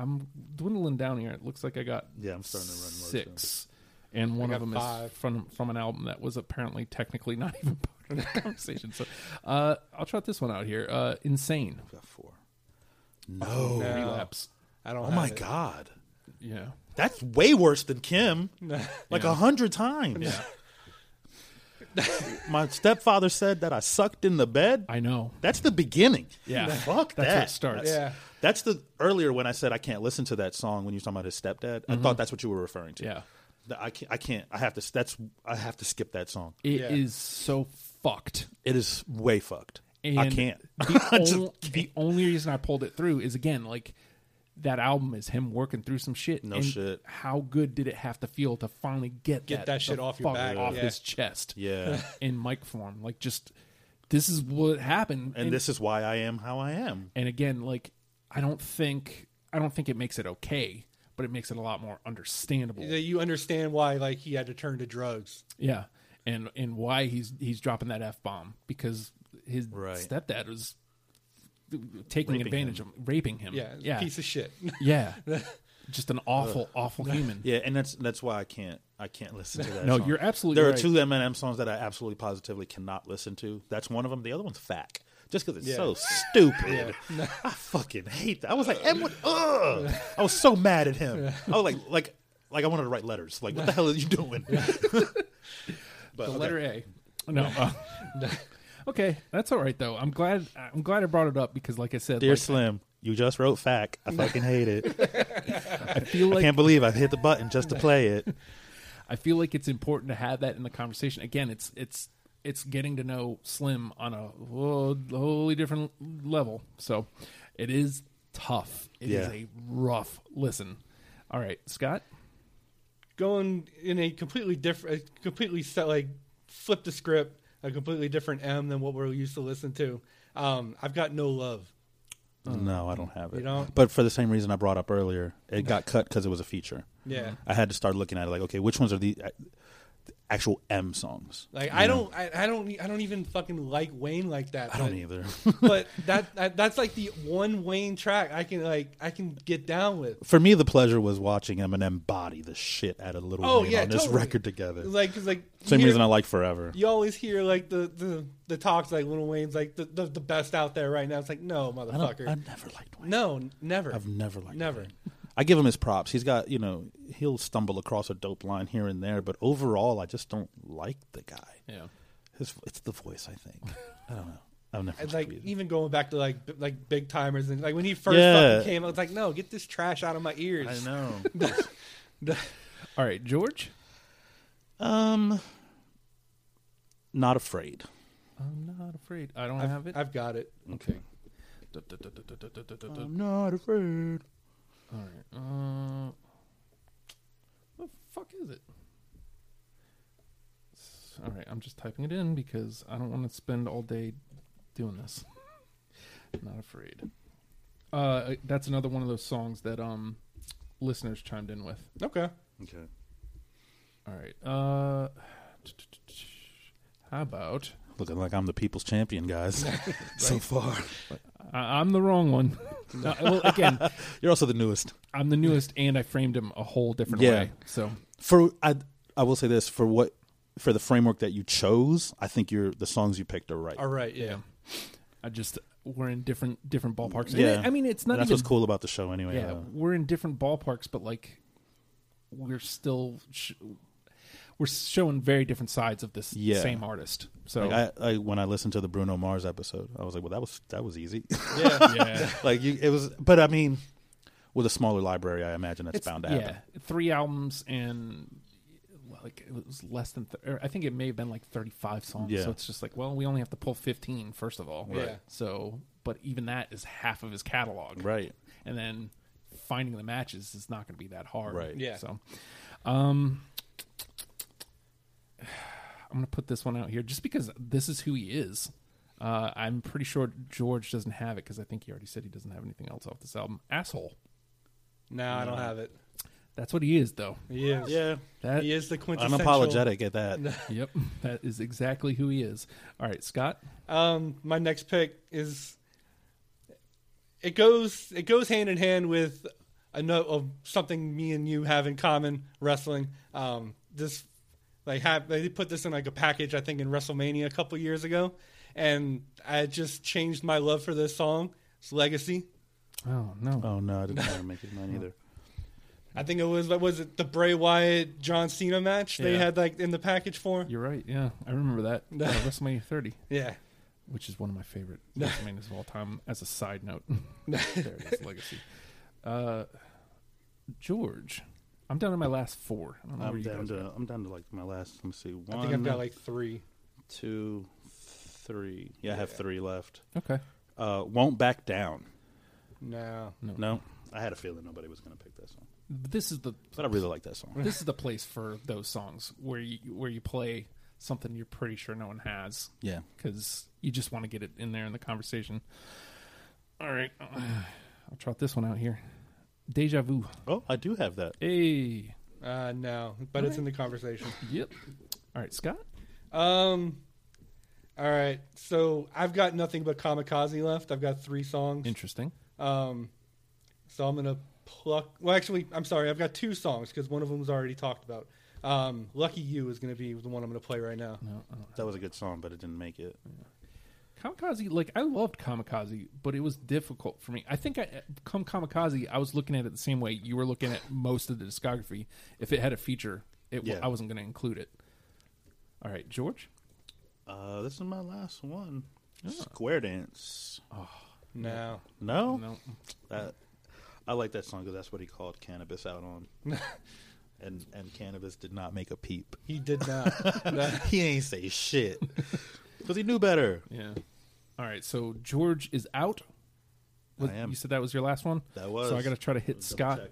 I'm dwindling down here. It looks like I got Yeah, I'm starting to run low, six, and one of them five. is from from an album that was apparently technically not [LAUGHS] even part of the [LAUGHS] conversation. So, uh, I'll trot this one out here. Uh, Insane. Got four. No. No. Relapse. I don't. Oh have my it. god. Yeah. That's way worse than Kim. [LAUGHS] Like a Yeah. hundred times. Yeah. [LAUGHS] My stepfather said that I sucked in the bed. I know. That's the beginning. Yeah. [LAUGHS] Fuck That's that. where it starts. Yeah. That's the earlier when I said I can't listen to that song when you were talking about his stepdad. I thought that's what you were referring to. Mm-hmm. Yeah. That I can't. I can't. I have to. That's. I have to skip that song. It is Yeah. so fucked. It is way fucked. And I can't. The, [LAUGHS] I just on- the only reason I pulled it through is again like that album is him working through some shit. No and shit. How good did it have to feel to finally get, Get that shit off your back, off yeah. his chest? Yeah. [LAUGHS] in mic form. Like just this is what happened. and this is why I am how I am. and again, like I don't think I don't think it makes it okay, but it makes it a lot more understandable. That You understand why like he had to turn to drugs. Yeah, and and why he's he's dropping that f bomb because his Right. stepdad was taking Raping advantage him. of raping him. Yeah. yeah, Piece of shit. [LAUGHS] yeah. [LAUGHS] Just an awful, awful human. Yeah, and that's that's why I can't I can't listen to that. No, song. you're absolutely There right. are two Eminem songs that I absolutely positively cannot listen to. That's one of them. The other one's "Fack," just because it's Yeah. so stupid. [LAUGHS] I fucking hate that. I was like, Em, what? Ugh. I was so mad at him. I was like, like, like I wanted to write letters. Like, what the hell are you doing? but The okay. letter A. No. uh, okay, that's all right though. I'm glad. I'm glad I brought it up because, like I said, Dear like, Slim, you just wrote "Fack." I fucking hate it. [LAUGHS] I feel like I Can't believe I hit the button just to play it. I feel like it's important to have that in the conversation. Again, it's it's it's getting to know Slim on a whole, wholly different level. So it is tough. It is Yeah. a rough listen. All right, Scott. Going in a completely different, completely set like flip the script, a completely different M than what we're used to listen to. Um, I've got no love. No, I don't have it. You don't? But for the same reason I brought up earlier, it [LAUGHS] got cut because it was a feature. Yeah. I had to start looking at it like, okay, which ones are the actual M songs? Like I know? don't, I, I don't, I don't even fucking like Wayne like that. I don't but- either. [LAUGHS] but [LAUGHS] that, that that's like the one Wayne track I can like I can get down with. For me, the pleasure was watching Eminem body the shit out of Lil Oh, Wayne yeah, on this record together. Like, cause like Same you reason I hear- like Forever. You always hear like the the the talks like Lil Wayne's like the, the the best out there right now. It's like no motherfucker, I've never liked Wayne. no, never. I've never liked Never. [LAUGHS] I give him his props. He's got, you know, he'll stumble across a dope line here and there, but overall, I just don't like the guy. Yeah, his, it's the voice. I think. I don't know. I've never and, like even going back to like like Big Tymers and like when he first yeah. fucking came, I was like, no, get this trash out of my ears. I know. [LAUGHS] All right, George. Um, not afraid. I'm not afraid. I don't I've, have it. I've got it. Okay. I'm not afraid. All right. Uh, what the fuck is it? All right, I'm just typing it in because I don't want to spend all day doing this. [LAUGHS] Not afraid. Uh, that's another one of those songs that um listeners chimed in with. Okay. Okay. All right. Uh, [SIGHS] how about Looking like I'm the people's champion, guys. [LAUGHS] so far. I, I'm the wrong one. [LAUGHS] Uh, well, again, You're also the newest. I'm the newest, and I framed him a whole different Yeah. way. So For I, I will say this for what for the framework that you chose, I think you're the songs you picked are right. All right. Yeah. Yeah. I just we're in different different ballparks. And Yeah. I mean, it's not And that's even what's cool about the show, anyway. yeah, uh, we're in different ballparks, but like we're still sh- we're showing very different sides of this Yeah. same artist. So Like I, I, when I listened to the Bruno Mars episode, I was like, well, that was that was easy. Yeah. [LAUGHS] yeah, like you, it was, but I mean, with a smaller library, I imagine that's it's bound to happen. yeah, three albums and like it was less than. Th- or I think it may have been like thirty-five songs. Yeah. So it's just like, well, we only have to pull 15 first of all. Right. So, but even that is half of his catalog. Right. and then finding the matches is not going to be that hard. Right. Yeah. So, um, I'm going to put this one out here just because this is who he is. Uh, I'm pretty sure George doesn't have it because I think he already said he doesn't have anything else off this album. Asshole. No, I don't have it. That's what he is, though. He is. Yeah. That He is the quintessential. Unapologetic at that. [LAUGHS] yep, that is exactly who he is. All right, Scott. Um, my next pick is it goes it goes hand in hand with a note of something me and you have in common wrestling. Um, this like have they put this in like a package I think in WrestleMania a couple years ago, and I just changed my love for this song. It's Legacy. Oh no. Oh no, I didn't want to make it mine either. [LAUGHS] I think it was what was it the Bray Wyatt John Cena match they Yeah. had like in the package for. You're right. Yeah, I remember that. [LAUGHS] Uh, WrestleMania 30, Yeah. which is one of my favorite [LAUGHS] WrestleManias of all time. As a side note, there it is, Legacy. Uh, George, I'm down to my last four. I don't know where I'm you down guys to are. I'm down to like my last. Let me see. One, I think I've got like three. two, three. Yeah, I have Yeah. three left. Okay. Uh, won't back down. No. No. No, I had a feeling nobody was going to pick that song, This is the but I really like that song. this is the place for those songs where you where you play something you're pretty sure no one has Yeah, because you just want to get it in there in the conversation. All right, [SIGHS] I'll trot this one out here. Deja vu. Oh, I do have that. Hey. Uh, no, but it's in the conversation. [LAUGHS] Yep. All right, Scott. Um. All right, so I've got nothing but Kamikaze left. I've got three songs. Interesting. Um, so I'm gonna pluck. Well, actually, I'm sorry. I've got two songs because one of them was already talked about. Um, Lucky You is gonna be the one I'm gonna play right now. No, That was a good song, but it didn't make it. Kamikaze, like I loved Kamikaze, but it was difficult for me. I think I come Kamikaze, I was looking at it the same way you were looking at most of the discography. If it had a feature, it Yeah. I wasn't going to include it. All right, George. Uh, this is my last one. Square Dance. Oh, No, No, No, that I like that song because that's what he called Canibus out on. [LAUGHS] and and Canibus did not make a peep. he did not. [LAUGHS] He ain't say shit because he knew better. yeah. All right, so George is out. What- I am. You said that was your last one. That was. So I got to try to hit Scott. check.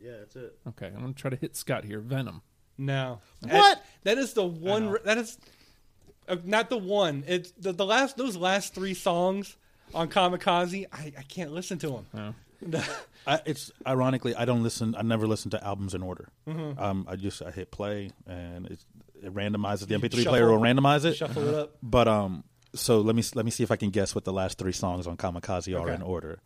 Yeah, that's it. Okay, I'm going to try to hit Scott here. Venom. No. What? That- that is the one. know. That is uh, not the one. It's the, the last. Those last three songs on Kamikaze. I, I can't listen to them. Oh. [LAUGHS] I, it's ironically I don't listen. I never listen to albums in order. Mm-hmm. Um, I just I hit play and it, it randomizes the MP3 shuffle- player will randomize it. Shuffle it up. But um, so let me let me see if I can guess what the last three songs on Kamikaze are Okay. in order.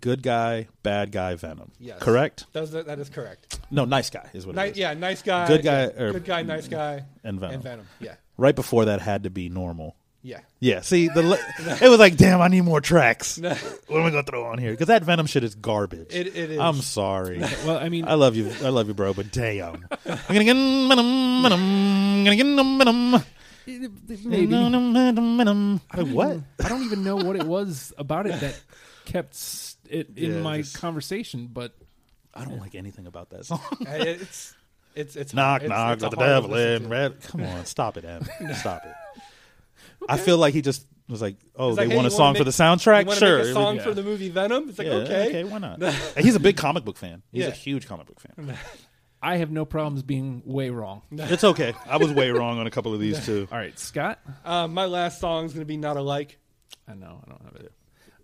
Good guy, bad guy, Venom. Yes. Correct? That, that is correct. No, nice guy is what Ni- it is. yeah, nice guy. Good guy, yeah, or- good guy, nice guy, And Venom. and Venom. Yeah, Right before that had to be normal. Yeah. Yeah, see, the li- [LAUGHS] it was like, damn, I need more tracks. what am I gonna throw on here? Because that Venom shit is garbage. It, it is. I'm sorry. Well, I mean, I love you, I love you, bro. But damn, [LAUGHS] I'm gonna get Venom, Venom, I'm gonna get Venom, maybe. Like, what? I don't even know what it was about it that kept it in Yeah, my just- conversation, but I don't like anything about that song. it's it's it's knock, it's, knock, it's let a the devil in. Red. Come on, stop it, Em. Stop it. [LAUGHS] I feel like he just was like, oh, It's they hey, want a song wanna for the soundtrack. You Sure, make a song Yeah. for the movie Venom? It's like yeah, okay. why not? [LAUGHS] He's a big comic book fan. He's Yeah. a huge comic book fan. I have no problems being way wrong. [LAUGHS] It's okay. I was way wrong on a couple of these too. All right, Scott. Uh, my last song is going to be "Not Alike." I know I don't have it.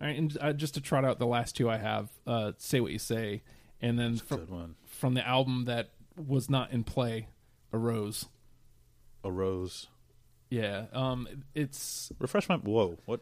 All right, and uh, just to trot out the last two I have, uh, "Say What You Say," and then from, one. from the album that was not in play, "A Rose." A. Yeah, um, it's Refresh my. Whoa. What?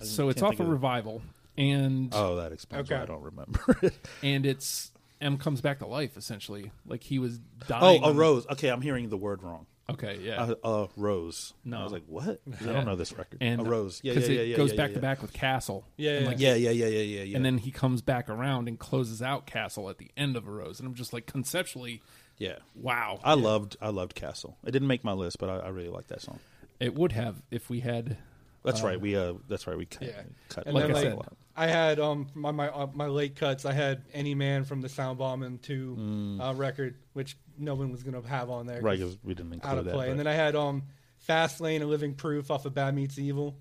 I so it's can't off think a of- revival, and Oh, that explains why Okay. I don't remember [LAUGHS] it. and it's M comes back to life essentially, like he was dying. Oh, dying. a on- rose. Okay, I'm hearing the word wrong. Okay, yeah. Uh, uh, Rose. No. I was like, what? I Yeah. don't know this record. and a Rose. Yeah, yeah, because yeah, it yeah. goes yeah, back yeah. to back with Castle. Yeah, and yeah. like, Yeah, yeah, yeah, yeah, yeah, yeah. and then he comes back around and closes out Castle at the end of a rose, and I'm just like conceptually, yeah. wow. I loved I loved Castle. It didn't make my list, but I, I really like that song. It would have if we had. That's right. We uh that's right. We cut. Yeah. cut And Like then I like said. I had um my my uh, my late cuts. I had Any Man from the Soundbombing two uh, record, which no one was gonna have on there. Right, right, 'cause 'cause we didn't include out of that. play. And then I had um Fast Lane and Living Proof off of Bad Meets Evil,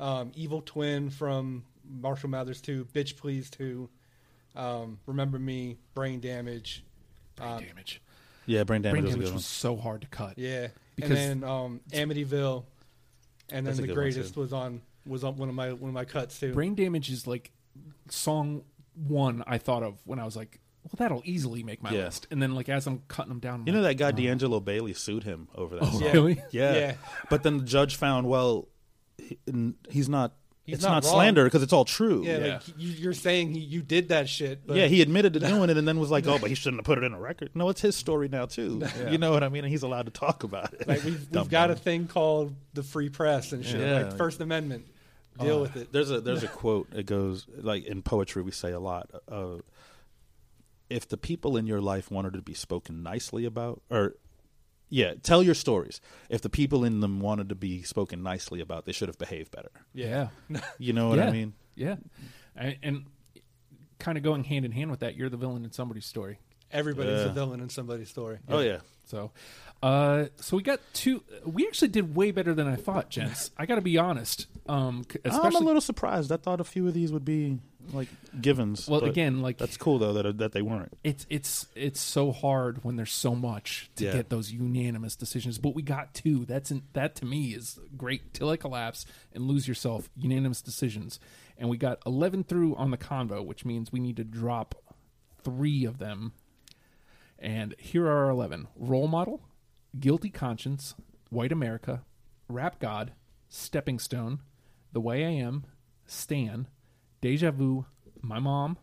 um, Evil Twin from Marshall Mathers two, Bitch Please two, um, Remember Me, Brain Damage, Brain um, damage. yeah, brain damage Brain was damage was so hard to cut. yeah, Because- and then um, Amityville, and then That's a the good one, greatest too. was on was on one of my one of my cuts too. Brain damage is like song one I thought of when I was like, well, that'll easily make my Yeah. list. And then like as I'm cutting them down, I'm You know like, that guy D'Angelo Bailey sued him over that. Oh, song. Yeah. really? Yeah. Yeah. But then the judge found, well, he, n- he's not. He's it's not not, slander because it's all true. Yeah, Yeah. like you, you're saying he, you did that shit. But yeah, he admitted to [LAUGHS] doing it and then was like, "Oh, but he shouldn't have put it in a record." No, it's his story now too. You know what I mean? And he's allowed to talk about it. like we've, [LAUGHS] we've got a thing called the free press and shit, Yeah. like First Amendment. Deal Uh, with it. There's a there's a [LAUGHS] quote. It goes like in poetry we say a lot. Uh, if the people in your life wanted to be spoken nicely about, or yeah, tell your stories. If the people in them wanted to be spoken nicely about, they should have behaved better. yeah, [LAUGHS] You know what yeah. I mean? yeah, and, and kind of going hand in hand with that, you're the villain in somebody's story. Everybody's a villain in somebody's story. Oh yeah. So, uh, so we got two. We actually did way better than I thought, gents. I got to be honest. Um, c- I'm a little surprised. I thought a few of these would be like givens. well, again, like that's cool though that uh, that they weren't. it's it's it's so hard when there's so much to Yeah. get those unanimous decisions. But we got two. That's in, that to me is great. Till I collapse and lose yourself. Unanimous decisions, and we got eleven through on the convo, which means we need to drop three of them. And here are our eleven: role model, guilty conscience, white America, rap god, stepping stone, the way I am, Stan, deja vu, my mom,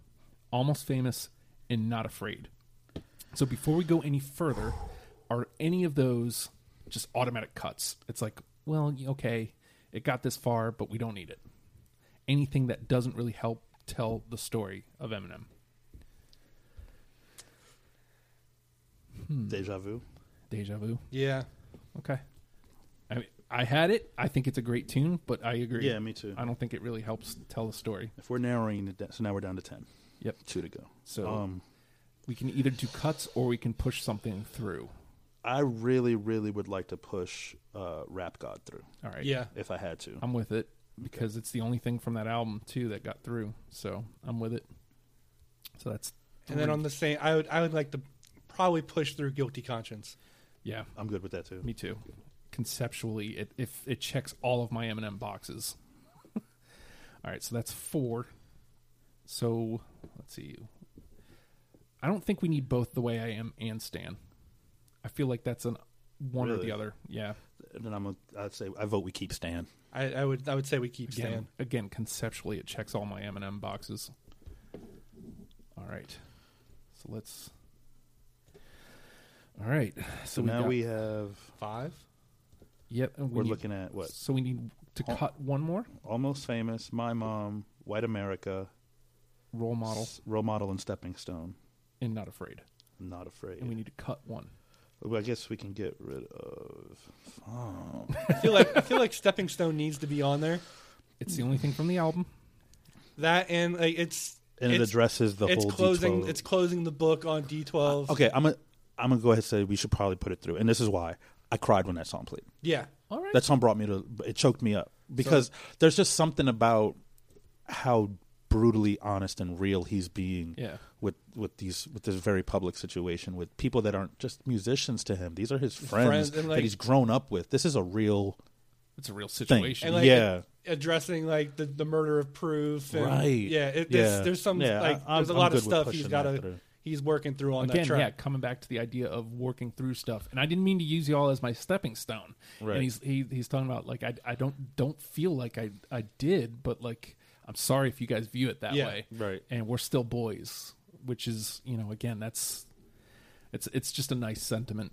almost famous, and not afraid. So before we go any further, are any of those just automatic cuts? It's like, well, okay, it got this far, but we don't need it. Anything that doesn't really help tell the story of Eminem. Hmm. Deja vu. Deja vu. Yeah, Okay. I had it. I think it's a great tune, but I agree. Yeah, me too. I don't think it really helps tell the story. If we're narrowing it down, so now we're down to ten. Yep. Two to go. So Um, we can either do cuts or we can push something through. I really, really would like to push uh, Rap God through All right. yeah. if I had to. I'm with it because it's the only thing from that album too that got through. So I'm with it. So that's And then on the same, I would I would like to probably push through guilty conscience. yeah, I'm good with that too. me too. Conceptually, it if it checks all of my Eminem boxes. [LAUGHS] all right, so that's four. So let's see. I don't think we need both the way I am and Stan. I feel like that's an one or the other. Yeah. Then I'm. A, I'd say I vote we keep Stan. I, I would I would say we keep Again, Stan. again, conceptually, it checks all my M and M boxes. All right, so let's. All right, so, So we now got- we have. Five. Yep, and we We're need- looking at what? So we need to Oh. cut one more Almost famous. My mom. White America. role model s- Role model and stepping stone. and not afraid, Not afraid. and we need to cut one. Well, I guess we can get rid of. Oh. I feel like I feel like Stepping Stone needs to be on there. It's the only thing from the album. That and like it's And it addresses the it's whole closing D12. it's closing the book on D twelve. Okay, I'm gonna I'm gonna go ahead and say we should probably put it through, and this is why I cried when that song played. Yeah. All right, That song brought me to it choked me up because there's just something about how brutally honest and real he's being yeah, with with these with this very public situation with people that aren't just musicians to him. These are his friends, friends, like- that he's grown up with. This is a real it's a real situation. And like yeah. addressing like the, the murder of proof and Right. yeah it, Yeah. there's, there's some Yeah, like I- there's a I'm lot of stuff he's pushing got to through. He's working through on Again, that track yeah, coming back to the idea of working through stuff, and I didn't mean to use y'all as my stepping stone. Right. And he's he, he's talking about like I, I don't don't feel like I I did, but like I'm sorry if you guys view it that Yeah. way. Right. And we're still boys, which is you know again that's it's it's just a nice sentiment.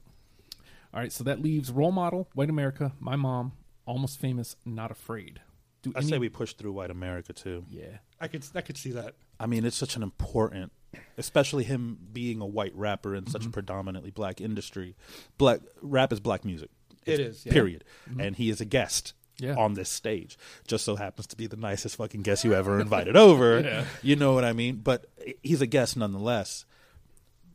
All right, so that leaves role model, white America, my mom, almost famous, not afraid. Do I any- say we push through White America too. yeah, I could I could see that. I mean, it's such an important, especially him being a white rapper in such a mm-hmm. predominantly black industry. Black rap is black music. It It's- yeah. Period. Mm-hmm. And he is a guest Yeah. on this stage. Just so happens to be the nicest fucking guest you ever [LAUGHS] invited over. Yeah. You know what I mean? But he's a guest nonetheless.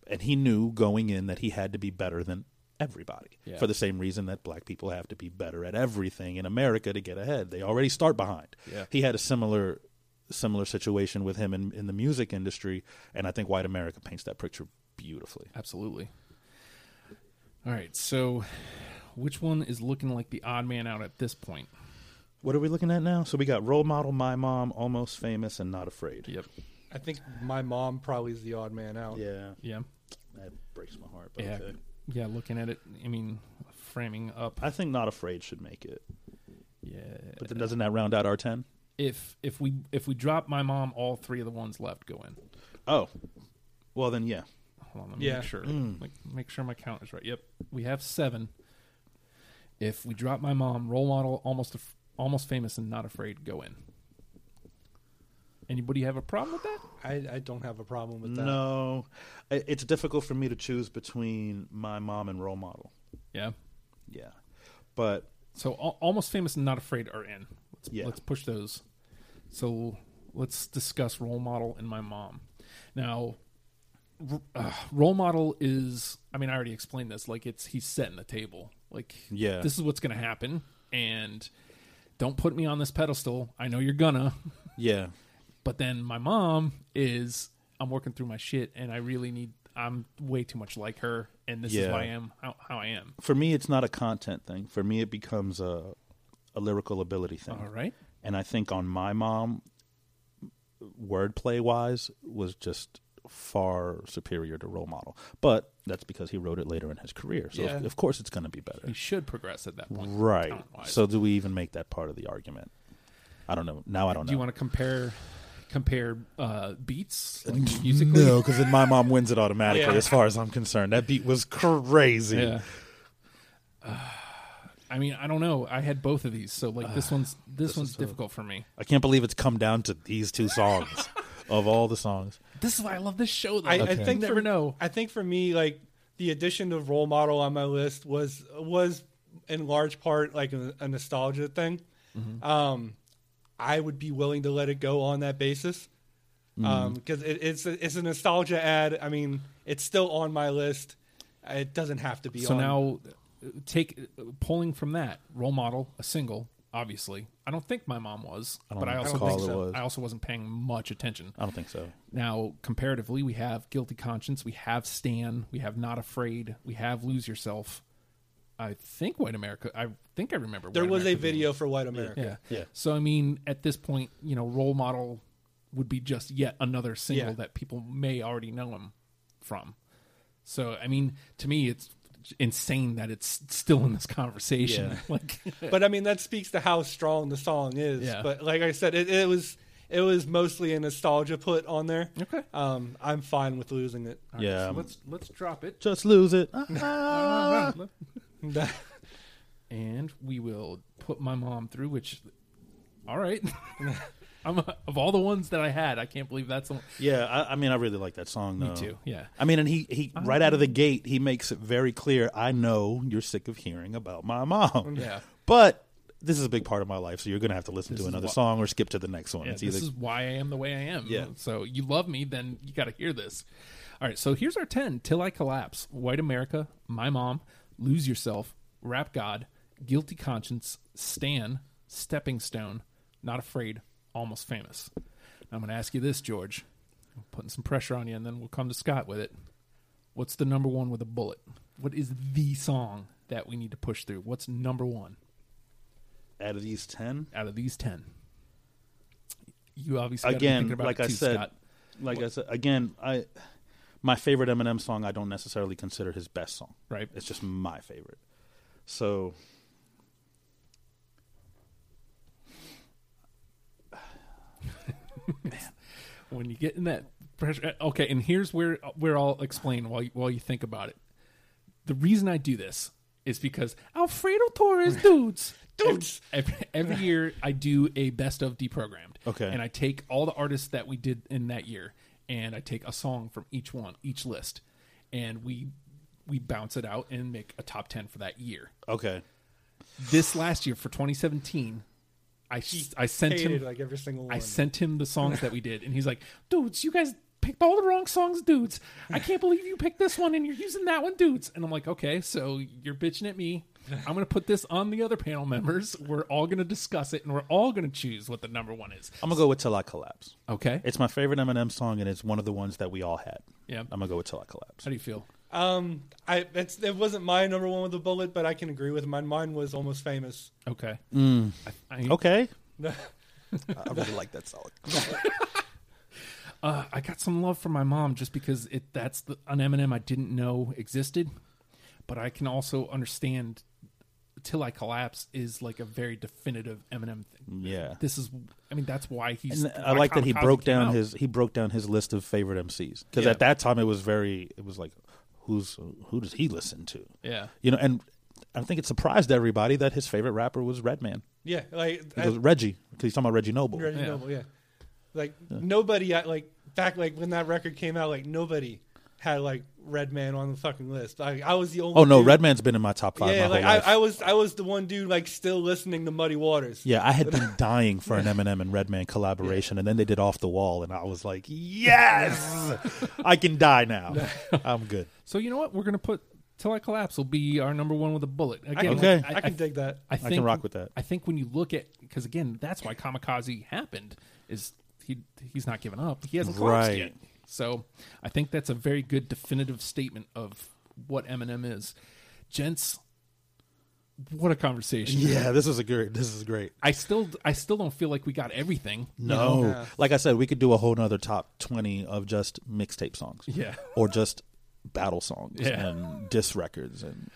And he knew going in that he had to be better than everybody Yeah. for the same reason that black people have to be better at everything in America to get ahead. They already start behind. Yeah. He had a similar similar situation with him in, in the music industry, and I think White America paints that picture beautifully. absolutely. All right, so which one is looking like the odd man out at this point? What are we looking at now? So we got role model, my mom, almost famous, and not afraid. Yep. I think my mom probably is the odd man out. Yeah, Yeah. that breaks my heart. But Yeah. okay. Yeah, looking at it, I mean, framing up. I think not afraid should make it. Yeah. But then doesn't that round out our ten? If if we if we drop my mom, all three of the ones left go in. Oh, well then yeah. Hold on, let me Yeah. make sure. Mm. Make, make sure my count is right. Yep, we have seven. If we drop my mom, role model, almost af- almost famous and not afraid, go in. Anybody have a problem with that? I, I don't have a problem with that. No, I- it's difficult for me to choose between my mom and role model. Yeah. Yeah, but So al- almost famous and not afraid are in. Let's, Yeah. let's push those. So let's discuss role model and my mom. Now, uh, role model is. I mean, I already explained this. Like it's he's setting the table. Like Yeah. this is what's going to happen, and don't put me on this pedestal. I know you're gonna. [LAUGHS] yeah, But then my mom is. I'm working through my shit, and I really need. I'm way too much like her, and this is why I am how, how I am. for me it's not a content thing. For me it becomes a a lyrical ability thing. All right. And I think on my mom, wordplay wise, was just far superior to role model. But that's because he wrote it later in his career. So Yeah. of, of course it's going to be better. He should progress at that point. Right. So do we even make that part of the argument? I don't know. Now I don't know. Do you want to compare compare uh, beats like, musically? no, because then my mom wins it automatically. Yeah. As far as I'm concerned, that beat was crazy. Yeah. Uh, I mean, I don't know. I had both of these, so like this [SIGHS] one's this, this one's is difficult for me. I can't believe it's come down to these two songs [LAUGHS] of all the songs. This is why I love this show. Though. I, I think never for, know. I think for me, like the addition of role model on my list was was in large part like a, a nostalgia thing. Mm-hmm. Um, I would be willing to let it go on that basis Mm-hmm. because it, it's a, it's a nostalgia ad. I mean, it's still on my list. It doesn't have to be. So on. now, take uh, pulling from that role model, a single. Obviously, I don't think my mom was, I don't but I also think it was. I also wasn't paying much attention. I don't think so. Now, comparatively, we have Guilty Conscience, we have Stan, we have Not Afraid, we have Lose Yourself. I think White America. I think I remember. there White was a America being- video for White America. Yeah. Yeah. So I mean, at this point, you know, role model would be just yet another single Yeah. that people may already know him from. So I mean, to me, it's insane that it's still in this conversation. Yeah. [LAUGHS] Like, but I mean that speaks to how strong the song is. Yeah. But like I said, it, it was it was mostly a nostalgia put on there. okay, Um, I'm fine with losing it. All right, Yeah, so um, let's let's drop it. Just lose it. [LAUGHS] [LAUGHS] and we will put my mom through. Which, all right, I'm of all the ones that I had, I can't believe that's the, yeah, I, I mean, I really like that song. me too. Yeah, I mean, and he he right out of the gate, he makes it very clear. I know you're sick of hearing about my mom. yeah. But this is a big part of my life, so you're going to have to listen This to another why- song or skip to the next one. Yeah, it's this is why I am the way I am. Yeah. So you love me, then you got to hear this. All right. So here's our 10 Till I Collapse, White America, My Mom, Lose Yourself, Rap God, Guilty Conscience, Stan, Stepping Stone, Not Afraid, Almost Famous. Now, I'm going to ask you this, George. I'm putting some pressure on you, and then we'll come to Scott with it. What's the number one with a bullet? What is the song that we need to push through? What's number one out of these ten. out of these 10? You obviously Again, about like it I too, said, Scott. like I said, again, I my favorite Eminem song. I don't necessarily consider his best song. right? It's just my favorite. So when you get in that pressure. uh, Okay, and here's where where I'll explain while you, while you think about it. The reason I do this is because Alfredo Torres [LAUGHS] dudes. Dudes. Every, every [LAUGHS] year I do a best of deprogrammed. Okay. And I take all the artists that we did in that year and I take a song from each one, each list, and we we bounce it out and make a top 10 for that year. Okay. This last year for 2017, I s- I sent Hated him like every single one. I sent him the songs that we did, and he's like, "Dudes, you guys picked all the wrong songs, dudes. I [LAUGHS] can't believe you picked this one and you're using that one, dudes." And I'm like, "Okay, so you're bitching at me. I'm gonna put this on the other panel members. We're all gonna discuss it, and we're all gonna choose what the number one is." I'm gonna go with Till I Collapse. Okay. It's my favorite Eminem song, and it's one of the ones that we all had. Yeah. I'm gonna go with Till I Collapse. How do you feel? Um, I it's, it wasn't my number one with the bullet, but I can agree with mine. Mine was almost famous. Okay. Mm. I, I, Okay. [LAUGHS] I really like that song. [LAUGHS] Uh, I got some love from my mom just because it that's the, an Eminem I didn't know existed, but I can also understand. Till I collapse is like a very definitive Eminem thing. Yeah. This is, I mean, that's why he's. And I why like that he Kamikaze broke down out. his he broke down his list of favorite MCs because Yeah. at that time it was very it was like who's who does he listen to? Yeah, you know and I think it surprised everybody that his favorite rapper was Redman. Yeah, like he goes Reggie because he's talking about Reggie Noble. Reggie Yeah. Noble. Yeah, like nobody like back like when that record came out, like nobody had like Redman on the fucking list. Like I was the only. oh no dude- Redman's been in my top five Yeah, my like whole life I, I was I was the one dude like still listening to Muddy Waters. yeah I had been [LAUGHS] dying for an Eminem and Redman collaboration and then they did Off the Wall and I was like yes I can die now [LAUGHS] I'm good So you know what? We're gonna put "Till I Collapse" will be our number one with a bullet. I can, Okay. I, can dig that. I, think, can rock with that. I think when you look at because again, that's why Kamikaze happened. Is he? He's not giving up. He hasn't collapsed Right. yet. So I think that's a very good definitive statement of what Eminem is. Gents, what a conversation! yeah this is a great this is great I still, I still don't feel like we got everything. you No, know? Yeah. like I said, we could do a whole nother top twenty of just mixtape songs, Yeah. or just battle songs Yeah. and diss records, and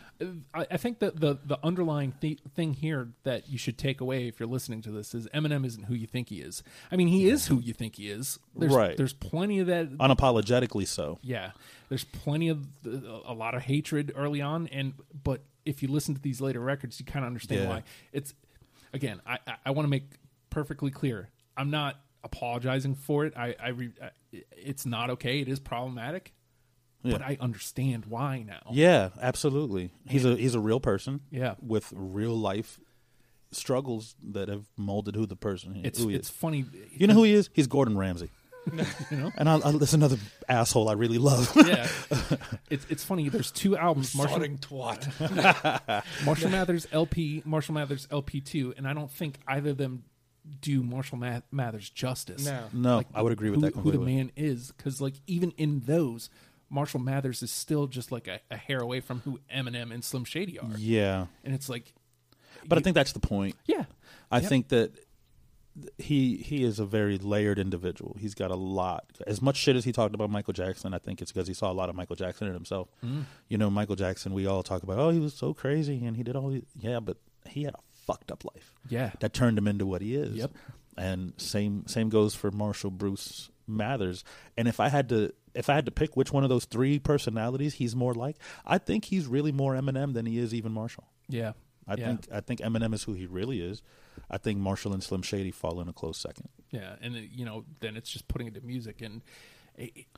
I, I think that the the underlying th- thing here that you should take away if you're listening to this is Eminem isn't who you think he is. I mean, he is who you think he is. There's, Right. There's plenty of that. unapologetically so. Yeah, there's plenty of a lot of hatred early on, and but if you listen to these later records, you kind of understand Yeah. why. It's again, I I, I want to make perfectly clear. I'm not apologizing for it. I I re, I- it's not okay. It is problematic, but I understand why now. Yeah, absolutely. He's a he's a real person. Yeah. with real life struggles that have molded who the person It's who he it's is. funny. You know who he is? He's Gordon Ramsay. [LAUGHS] you know. And I, I, that's another asshole I really love. yeah, [LAUGHS] it's it's funny. There's two albums, Marshall, twat. [LAUGHS] Marshall Mathers LP, Marshall Mathers LP two, and I don't think either of them do Marshall Ma- Mathers justice. No. no, I would agree with who, that who the man is, because like even in those, Marshall Mathers is still just like a, a hair away from who Eminem and Slim Shady are, yeah, and it's like, but I think that's the point. yeah, I Yep. think that he he is a very layered individual. He's got a lot. As much shit as he talked about Michael Jackson, I think it's because he saw a lot of Michael Jackson in himself. Mm. You know, Michael Jackson. We all talk about, oh, he was so crazy and he did all. These, yeah, but he had a fucked up life yeah, that turned him into what he is. Yep. And same same goes for Marshall Bruce Mathers. And if I had to if I had to pick which one of those three personalities he's more like, I think he's really more Eminem than he is even Marshall. yeah. I yeah. think I think Eminem is who he really is. I think Marshall and Slim Shady fall in a close second. Yeah, and you know, then it's just putting it to music, and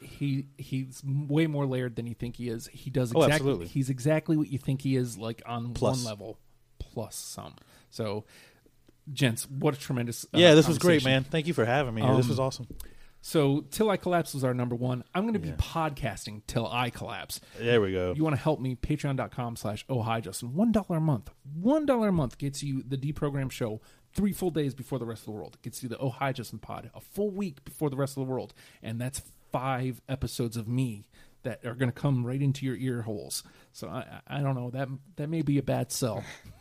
he he's way more layered than you think he is. He does Oh, exactly absolutely. he's exactly what you think he is, like on Plus. one level, plus some. So, gents, what a tremendous uh, yeah, this was great, man. Thank you for having me. here. this Um, was awesome. So, till I collapse was our number one. I'm going to be Yeah. podcasting till I collapse. There we go. You want to help me? Patreon.com slash oh hi Justin. One dollar a month. One dollar a month gets you the deprogram show three full days before the rest of the world. It gets you the oh hi Justin pod a full week before the rest of the world, and that's five episodes of me that are going to come right into your ear holes. So I I I don't know that that may be a bad sell. [LAUGHS]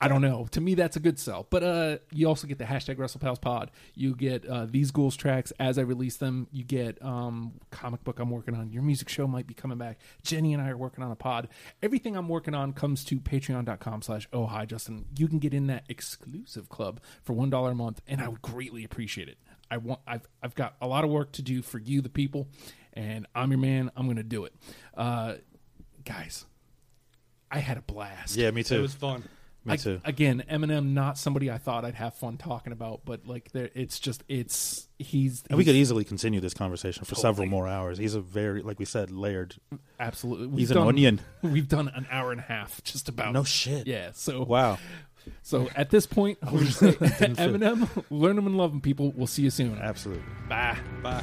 I don't know. To me, that's a good sell. But uh, you also get the hashtag WrestlePals Pod. You get uh, these ghouls tracks as I release them. You get um, comic book I'm working on. Your music show might be coming back. Jenny and I are working on a pod. Everything I'm working on comes to patreon.com slash oh hi Justin. You can get in that exclusive club for one dollar a month, and I would greatly appreciate it. I want I've I've got a lot of work to do for you, the people, and I'm your man. I'm gonna do it. Uh, guys, I had a blast. Yeah, me too. It was fun. Me I- too. Again, Eminem, not somebody I thought I'd have fun talking about, but like, there, it's just it's he's, and we could easily continue this conversation for several more hours. He's a very, like we said, layered. absolutely. we've He's an onion. [LAUGHS] We've done an hour and a half just about. No shit. Yeah. So Wow. so at this point, we'll just say Eminem, learn him and love him, people. We'll see you soon. Absolutely. Bye. Bye.